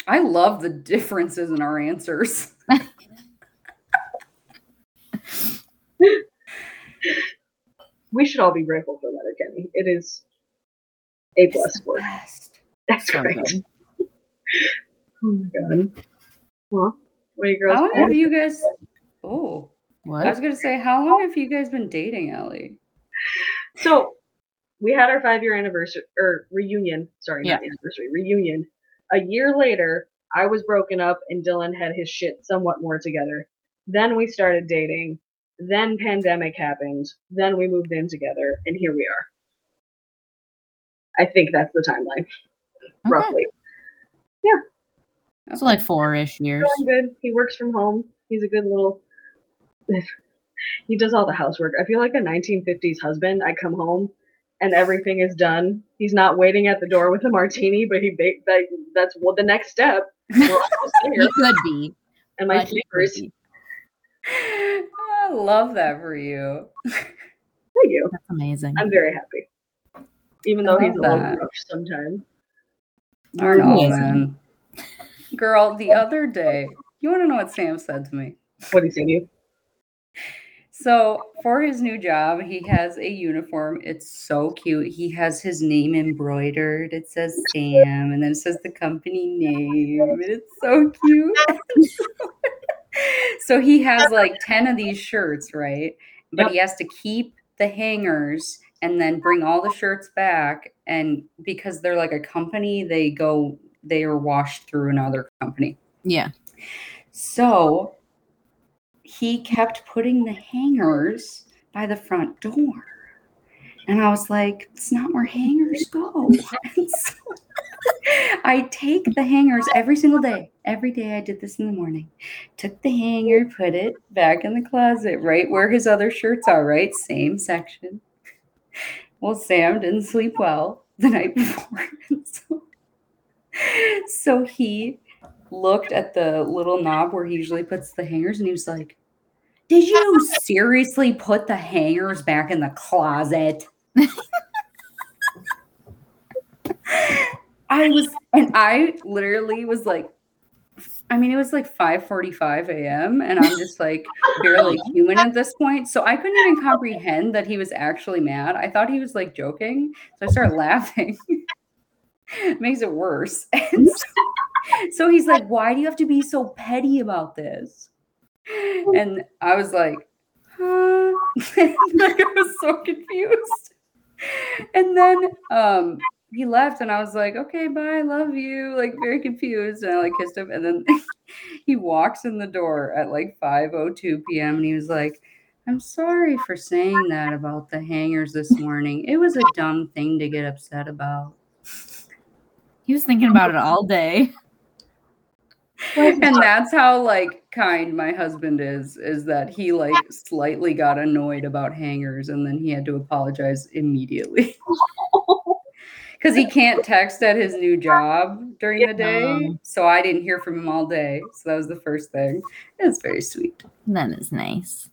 S2: I love the differences in our answers. [laughs]
S4: We should all be grateful for Letterkenny. It is a plus for.
S2: Best.
S4: That's
S3: so
S4: great.
S3: good. [laughs]
S4: Oh my god. Mm-hmm. Well, what are you girls?
S2: How long have you guys? Oh, I was gonna say, how long have you guys been dating, Ellie?
S4: So we had our five year anniversary or reunion. Sorry, not anniversary, reunion. A year later, I was broken up and Dylan had his shit somewhat more together. Then we started dating. Then pandemic happened. Then we moved in together, and here we are. I think that's the timeline, roughly. Yeah.
S3: So like four-ish years.
S4: Doing good. He works from home. He's a good little. He does all the housework. I feel like a 1950s husband. I come home and everything is done. He's not waiting at the door with a martini, but he ba- that, that's well, the next step. [laughs]
S3: He could be.
S4: And my
S3: but
S4: fingers.
S2: I love that for you.
S4: Thank you.
S3: That's amazing.
S4: I'm very happy. Even though
S2: I
S4: he's a little rough sometimes.
S2: I know,
S3: Amazing.
S2: man. Girl, the other day, you want to know what Sam said to me?
S4: What did he say to you?
S2: So for his new job, he has a uniform. It's so cute. He has his name embroidered. It says Sam, and then it says the company name. and It's so cute. [laughs] so he has like 10 of these shirts, right? But he has to keep the hangers and then bring all the shirts back. And because they're like a company, they go, they are washed through another company.
S3: Yeah.
S2: So he kept putting the hangers by the front door. And I was like, it's not where hangers go. So [laughs] I take the hangers every single day. Every day I did this in the morning. Took the hanger, put it back in the closet, right where his other shirts are, right? Same section. Well, Sam didn't sleep well the night before. So, [laughs] so he looked at the little knob where he usually puts the hangers and he was like, Did you seriously put the hangers back in the closet? I was, and I literally was like, I mean, it was like 5:45 a.m. and I'm just like barely human at this point. So I couldn't even comprehend that he was actually mad. I thought he was like joking. So I started laughing. [laughs] Makes it worse. [laughs] So, so he's like, Why do you have to be so petty about this? [laughs] And I was like, huh? [laughs] like I was so confused. And then um he left and I was like, okay, bye, I love you. Like very confused. And I like kissed him. And then [laughs] he walks in the door at like 5:02 p.m. and he was like, I'm sorry for saying that about the hangers this morning. It was a dumb thing to get upset about.
S3: He was thinking about it all day.
S2: and that's how like kind my husband is is that he like slightly got annoyed about hangers and then he had to apologize immediately [laughs] because he can't text at his new job during the day. So I didn't hear from him all day. So that was the first thing. It was very sweet.
S3: That is nice.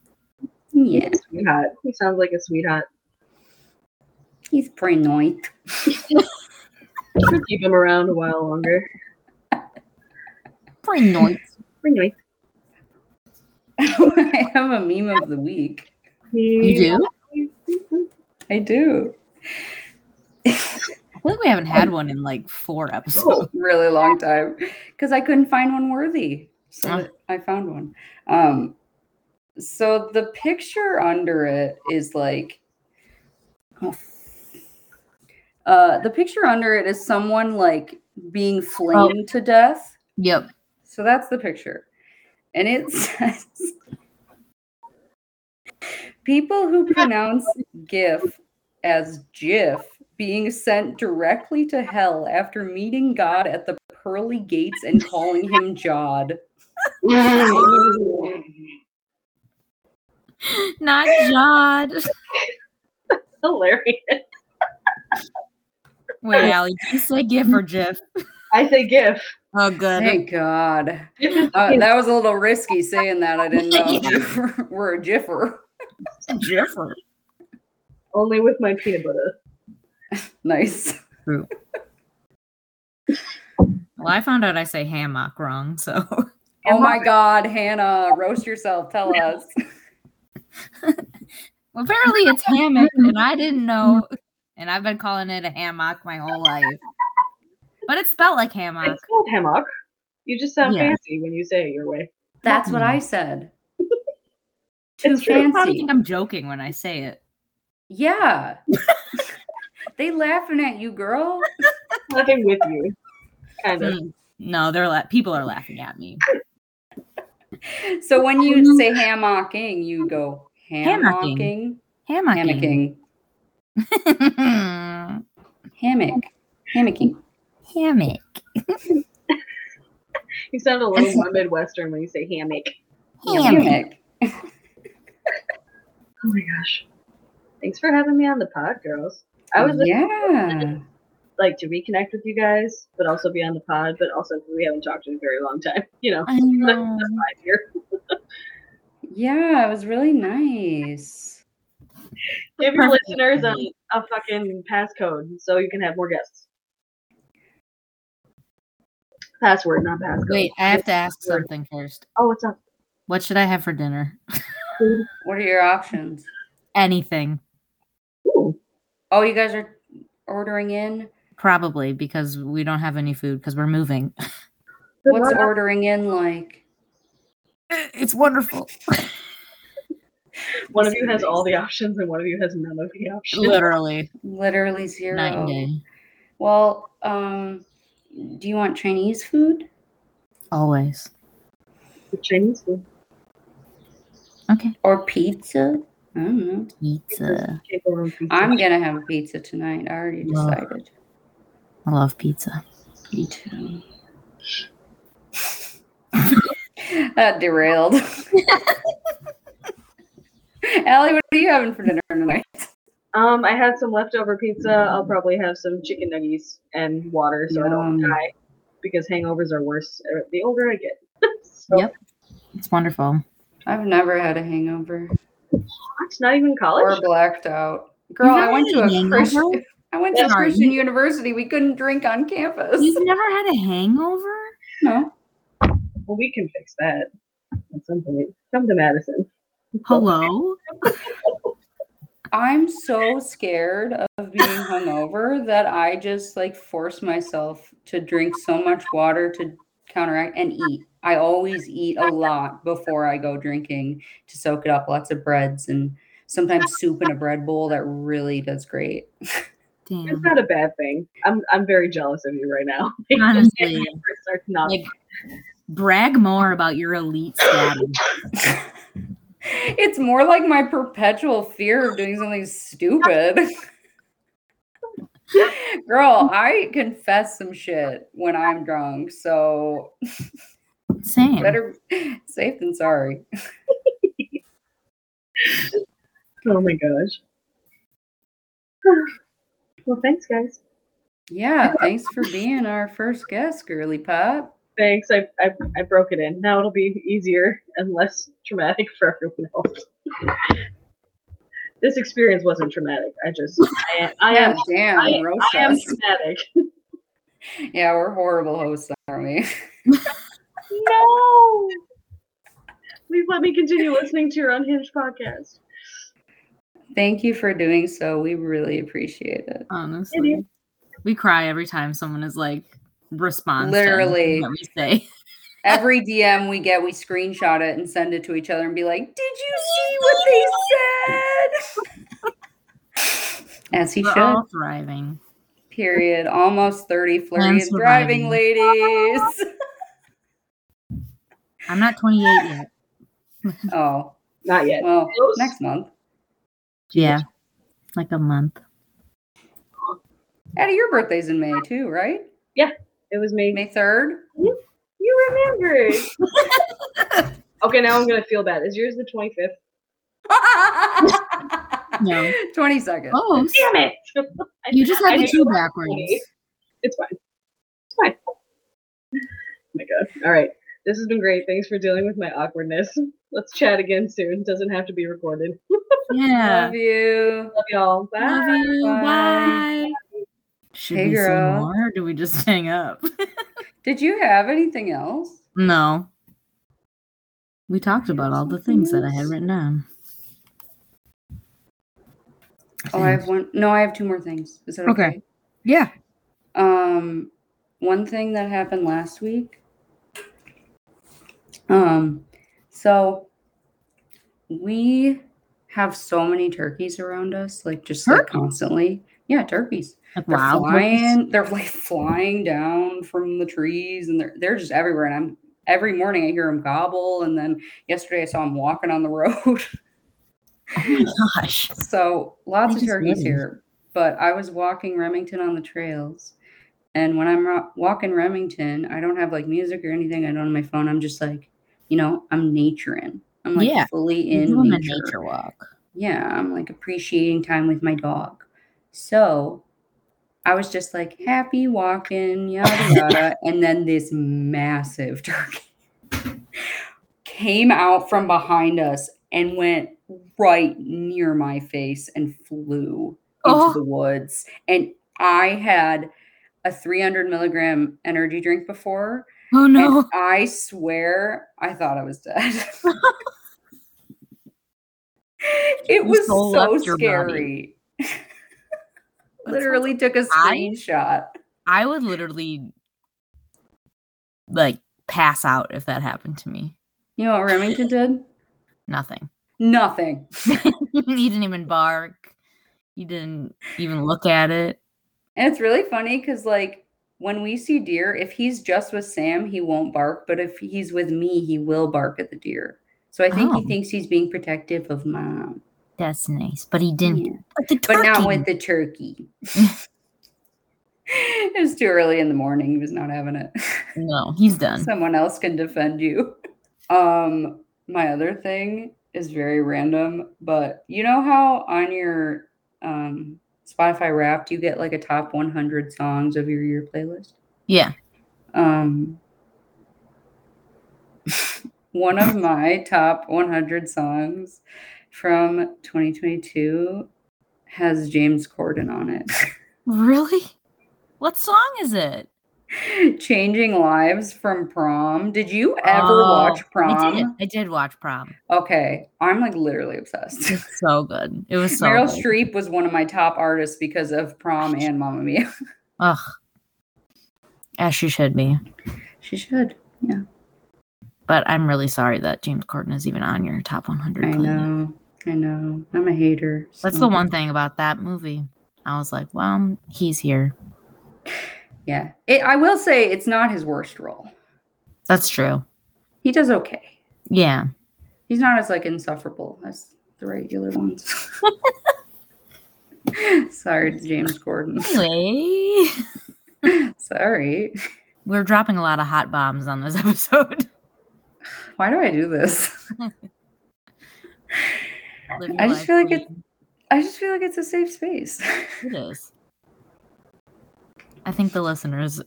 S2: Yeah,
S4: Sweetheart. He sounds like a sweetheart.
S2: he's pretty nice. [laughs]
S4: Should keep him around a while longer.
S3: Pretty nice.
S4: Anyway, [laughs]
S2: I have a meme of the week.
S3: You do?
S2: I do.
S3: I think we haven't had one in like four episodes. [laughs]
S2: really long time because I couldn't find one worthy. So
S3: Ah.
S2: I found one. Um, so the picture under it is like, oh, uh, the picture under it is someone like being flamed to death.
S3: Yep.
S2: So that's the picture, and it [laughs] says, "People who pronounce GIF as GIF being sent directly to hell after meeting God at the pearly gates and calling him Jod." [laughs]
S3: Not Jod. [laughs]
S4: Hilarious.
S3: Wait, Allie, did you say GIF or GIF?
S4: I say GIF.
S3: Oh, good.
S2: Thank God. Uh, that was a little risky saying that. I didn't [laughs] know if
S3: Yeah.
S2: you were, were a jiffer. [laughs]
S3: GIFer.
S4: only with my peanut butter. [laughs]
S2: Nice. [laughs]
S3: Well, I found out I say hammock wrong, so
S2: Oh my God, Hannah, roast yourself. Tell us.
S3: well, apparently it's hammock, and I didn't know. And I've been calling it a hammock my whole life, but it's spelled like hammock.
S4: It's called hammock. You just sound
S3: Yeah.
S4: fancy when you say it your way.
S2: That's what mm-hmm. I said. Too
S4: It's true.
S3: You probably think I'm joking when I say it.
S2: Yeah. [laughs] they laughing at you, girl.
S4: Laughing with you. Kind of.
S3: Mm. No, they're la- people are laughing at me.
S2: So when you say hammocking, you go
S3: Hammocking.
S2: hammocking.
S3: Hammocking.
S2: Hammocking. Hammock. Hammocking.
S3: hammock. [laughs]
S4: You sound a little more Midwestern when you say hammock.
S3: Hammock.
S2: Hammock. [laughs]
S4: Oh my gosh. Thanks for having me on the pod, girls. I was
S2: yeah.
S4: like to reconnect with you guys, but also be on the pod, but also we haven't talked in a very long time. [laughs] You know,
S3: I know. [laughs]
S4: five years.
S2: Yeah, it was really nice.
S4: Give your listeners a, a fucking passcode so you can have more guests. Password, not passcode.
S3: Wait, I have to ask something first.
S4: Oh, what's up?
S3: What should I have for dinner? [laughs]
S2: What are your options?
S3: Anything.
S4: Ooh,
S2: Oh, you guys are ordering in?
S3: Probably because we don't have any food because we're moving. [laughs]
S2: What's ordering in like?
S3: It's wonderful.
S4: One of you has all the options and one of you has none of the options.
S3: Literally.
S2: Literally zero.
S3: Night and day.
S2: Well, um, do you want Chinese food?
S3: Always.
S4: The Chinese food.
S3: Okay.
S2: Or pizza? I don't know.
S3: Pizza.
S4: Can't go wrong with pizza.
S2: I'm gonna have a pizza tonight. I already
S3: Love.
S2: decided.
S3: I love pizza.
S2: Me too. [laughs] that derailed. [laughs] Allie, what are you having for dinner tonight?
S4: Um, I had some leftover pizza. I'll probably have some chicken nuggets and water so I don't die. Because hangovers are worse uh, the older I get. [laughs] so,
S3: Yep. It's wonderful.
S2: I've never had a hangover
S4: What? Not even college.
S2: or
S4: college?
S2: blacked out. Girl, I went to a
S3: a hangover?
S2: Christian. I went to a
S3: Sorry.
S2: Christian university. We couldn't drink on campus.
S3: You've never had a hangover?
S2: No.
S4: Well, we can fix that at some point. Come to Madison.
S3: Hello? [laughs]
S2: I'm so scared of being hungover [laughs] that I just like force myself to drink so much water to counteract and eat. I always eat a lot before I go drinking to soak it up. Lots of breads and sometimes soup in a bread bowl. That really does great. [laughs]
S4: It's not a bad thing. I'm I'm very jealous of you right now. [laughs]
S3: Honestly.
S4: It not
S3: Like, brag more about your elite status.
S2: it's more like my perpetual fear of doing something stupid. [laughs] Girl, I confess some shit when I'm drunk, so
S3: Same.
S2: better [laughs] safe than sorry.
S4: Oh my gosh. [sighs] well, thanks, guys.
S2: Yeah, thanks for being our first guest, girly pop.
S4: Thanks. I, I I broke it in. Now it'll be easier and less traumatic for everyone else. this experience wasn't traumatic. I just I, I am
S2: damn,
S4: I, I am traumatic. [laughs]
S2: Yeah, we're horrible hosts, aren't we? [laughs]
S4: no. Please let me continue listening to your unhinged podcast.
S2: Thank you for doing so. We really appreciate it.
S3: Honestly, we cry every time someone is like responds.
S2: Literally.
S3: anything that we say. [laughs]
S2: Every DM we get, we screenshot it and send it to each other and be like, "Did you see what they said?" As he
S3: We're
S2: should.
S3: all thriving.
S2: Period. Almost thirty flirty
S3: And
S2: and driving
S3: surviving.
S2: ladies. [laughs]
S3: I'm not 28 yet. [laughs]
S2: Oh
S4: Not yet.
S2: well,
S4: Close.
S2: next month.
S3: Yeah, like a month.
S2: Addie, your birthday's in May too, right?
S4: Yeah, it was me.
S2: May third.
S4: You remembered. [laughs] okay, now I'm gonna feel bad. Is yours the 25th? [laughs]
S3: No.
S2: Twenty seconds.
S3: Oh,
S4: Damn it!
S3: you just
S4: I
S3: had the two
S4: it was
S3: backwards.
S4: It's fine. It's fine. Oh my god. All right. This has been great. Thanks for dealing with my awkwardness. [laughs] Let's chat again soon. Doesn't have to be recorded. [laughs]
S3: Yeah.
S2: Love you.
S4: Love y'all. Bye.
S3: Love you.
S2: Bye.
S3: Bye. Should
S2: Hey,
S3: we say more or do we just [laughs] hang up?
S2: Did you have anything else?
S3: no. We talked about all the things that I had written down.
S2: Oh, I have one. No, I have two more things. Is that okay?
S3: Okay. Yeah.
S2: Um, one thing that happened last week. Um, so we have so many turkeys around us, like just like
S3: Turkeys?
S2: constantly. Yeah, turkeys.
S3: Like
S2: They're
S3: turkeys?
S2: flying. [laughs] They're like flying down from the trees, and they're they're just everywhere. And I'm every morning I hear them gobble, and then yesterday I saw them walking on the road. [laughs]
S3: Oh my gosh.
S2: So lots of turkeys here. But I was walking Remington on the trails. And when I'm ro- walking Remington, I don't have like music or anything. I don't have my phone. I'm just like, you know, I'm naturing. I'm like
S3: Yeah.
S2: fully in nature.
S3: nature walk.
S2: Yeah, I'm like appreciating time with my dog. So I was just like happy walking, yada [laughs] yada. and then this massive [laughs] turkey came out from behind us and went right near my face and flew into
S3: Oh.
S2: the woods. And I had a 300 milligram energy drink before.
S3: Oh no.
S2: And I swear I thought I was dead. [laughs] it was so
S3: left your body.
S2: scary. Literally took a screenshot.
S3: I would literally like pass out if that happened to me.
S2: You know what Remington [laughs] did?
S3: Nothing.
S2: Nothing. [laughs]
S3: he didn't even bark. He didn't even look at it.
S2: And it's really funny because, like, when we see deer, if he's just with Sam, he won't bark. But if he's with me, he will bark at the deer. So I think
S3: Oh.
S2: he thinks he's being protective of mom.
S3: That's nice. But he didn't.
S2: Yeah.
S3: But,
S2: But not with the turkey. [laughs] [laughs] it was too early in the morning. He was not having it. [laughs]
S3: No, he's done.
S2: Someone else can defend you. Um, my other thing is very random, but you know how on your um Spotify Wrapped you get like a top 100 songs of your year playlist?
S3: Yeah.
S2: Um, [laughs] one of my top 100 songs from 2022 has James Corden on it. [laughs]
S3: Really? What song is it?
S2: Changing Lives from Prom. Did you ever
S3: Oh,
S2: watch
S3: I
S2: Prom?
S3: did. I did watch prom.
S2: Okay, I'm like literally obsessed.
S3: It's so good. It was so
S2: Meryl
S3: good.
S2: Streep was one of my top artists because of Prom and Mamma Mia. [laughs]
S3: Ugh. As she should be.
S2: she should. Yeah.
S3: But I'm really sorry that James Corden is even on your top 100.
S2: I know. I know. I'm a hater.
S3: That's the one thing about that movie. I was like, well, he's here.
S2: Yeah. It, I will say it's not his worst role.
S3: That's true.
S2: He does okay.
S3: Yeah.
S2: He's not as like insufferable as the regular ones. [laughs] Sorry, to James Corden.
S3: Anyway, [laughs]
S2: Sorry.
S3: we're dropping a lot of hot bombs on this [laughs] episode.
S2: Why do I do this? I just feel like it- I just feel like it's a safe space.
S3: It is. I think the listeners.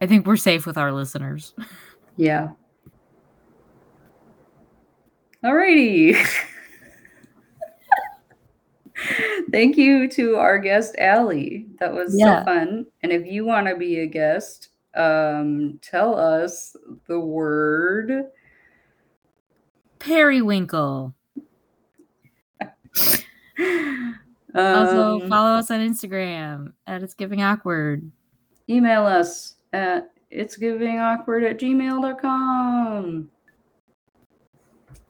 S3: I think we're safe with our listeners.
S2: Yeah. Alrighty. [laughs] Thank you to our guest, Allie. That was
S3: Yeah.
S2: so fun. And if you want to be a guest, um, tell us the word.
S3: Periwinkle. [laughs] Also,
S2: Um,
S3: follow us on Instagram at It's Giving Awkward.
S2: Email us at it's giving awkward at gmail.com.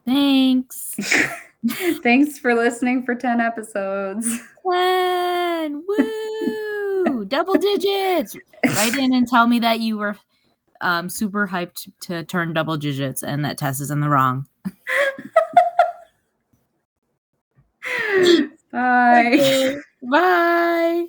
S3: Thanks. [laughs]
S2: Thanks for listening for 10 episodes.
S3: Ten. Woo! Double digits. Write in and tell me that you were um, super hyped to turn double digits and that Tess is in the wrong. [laughs]
S2: Bye.
S3: Bye.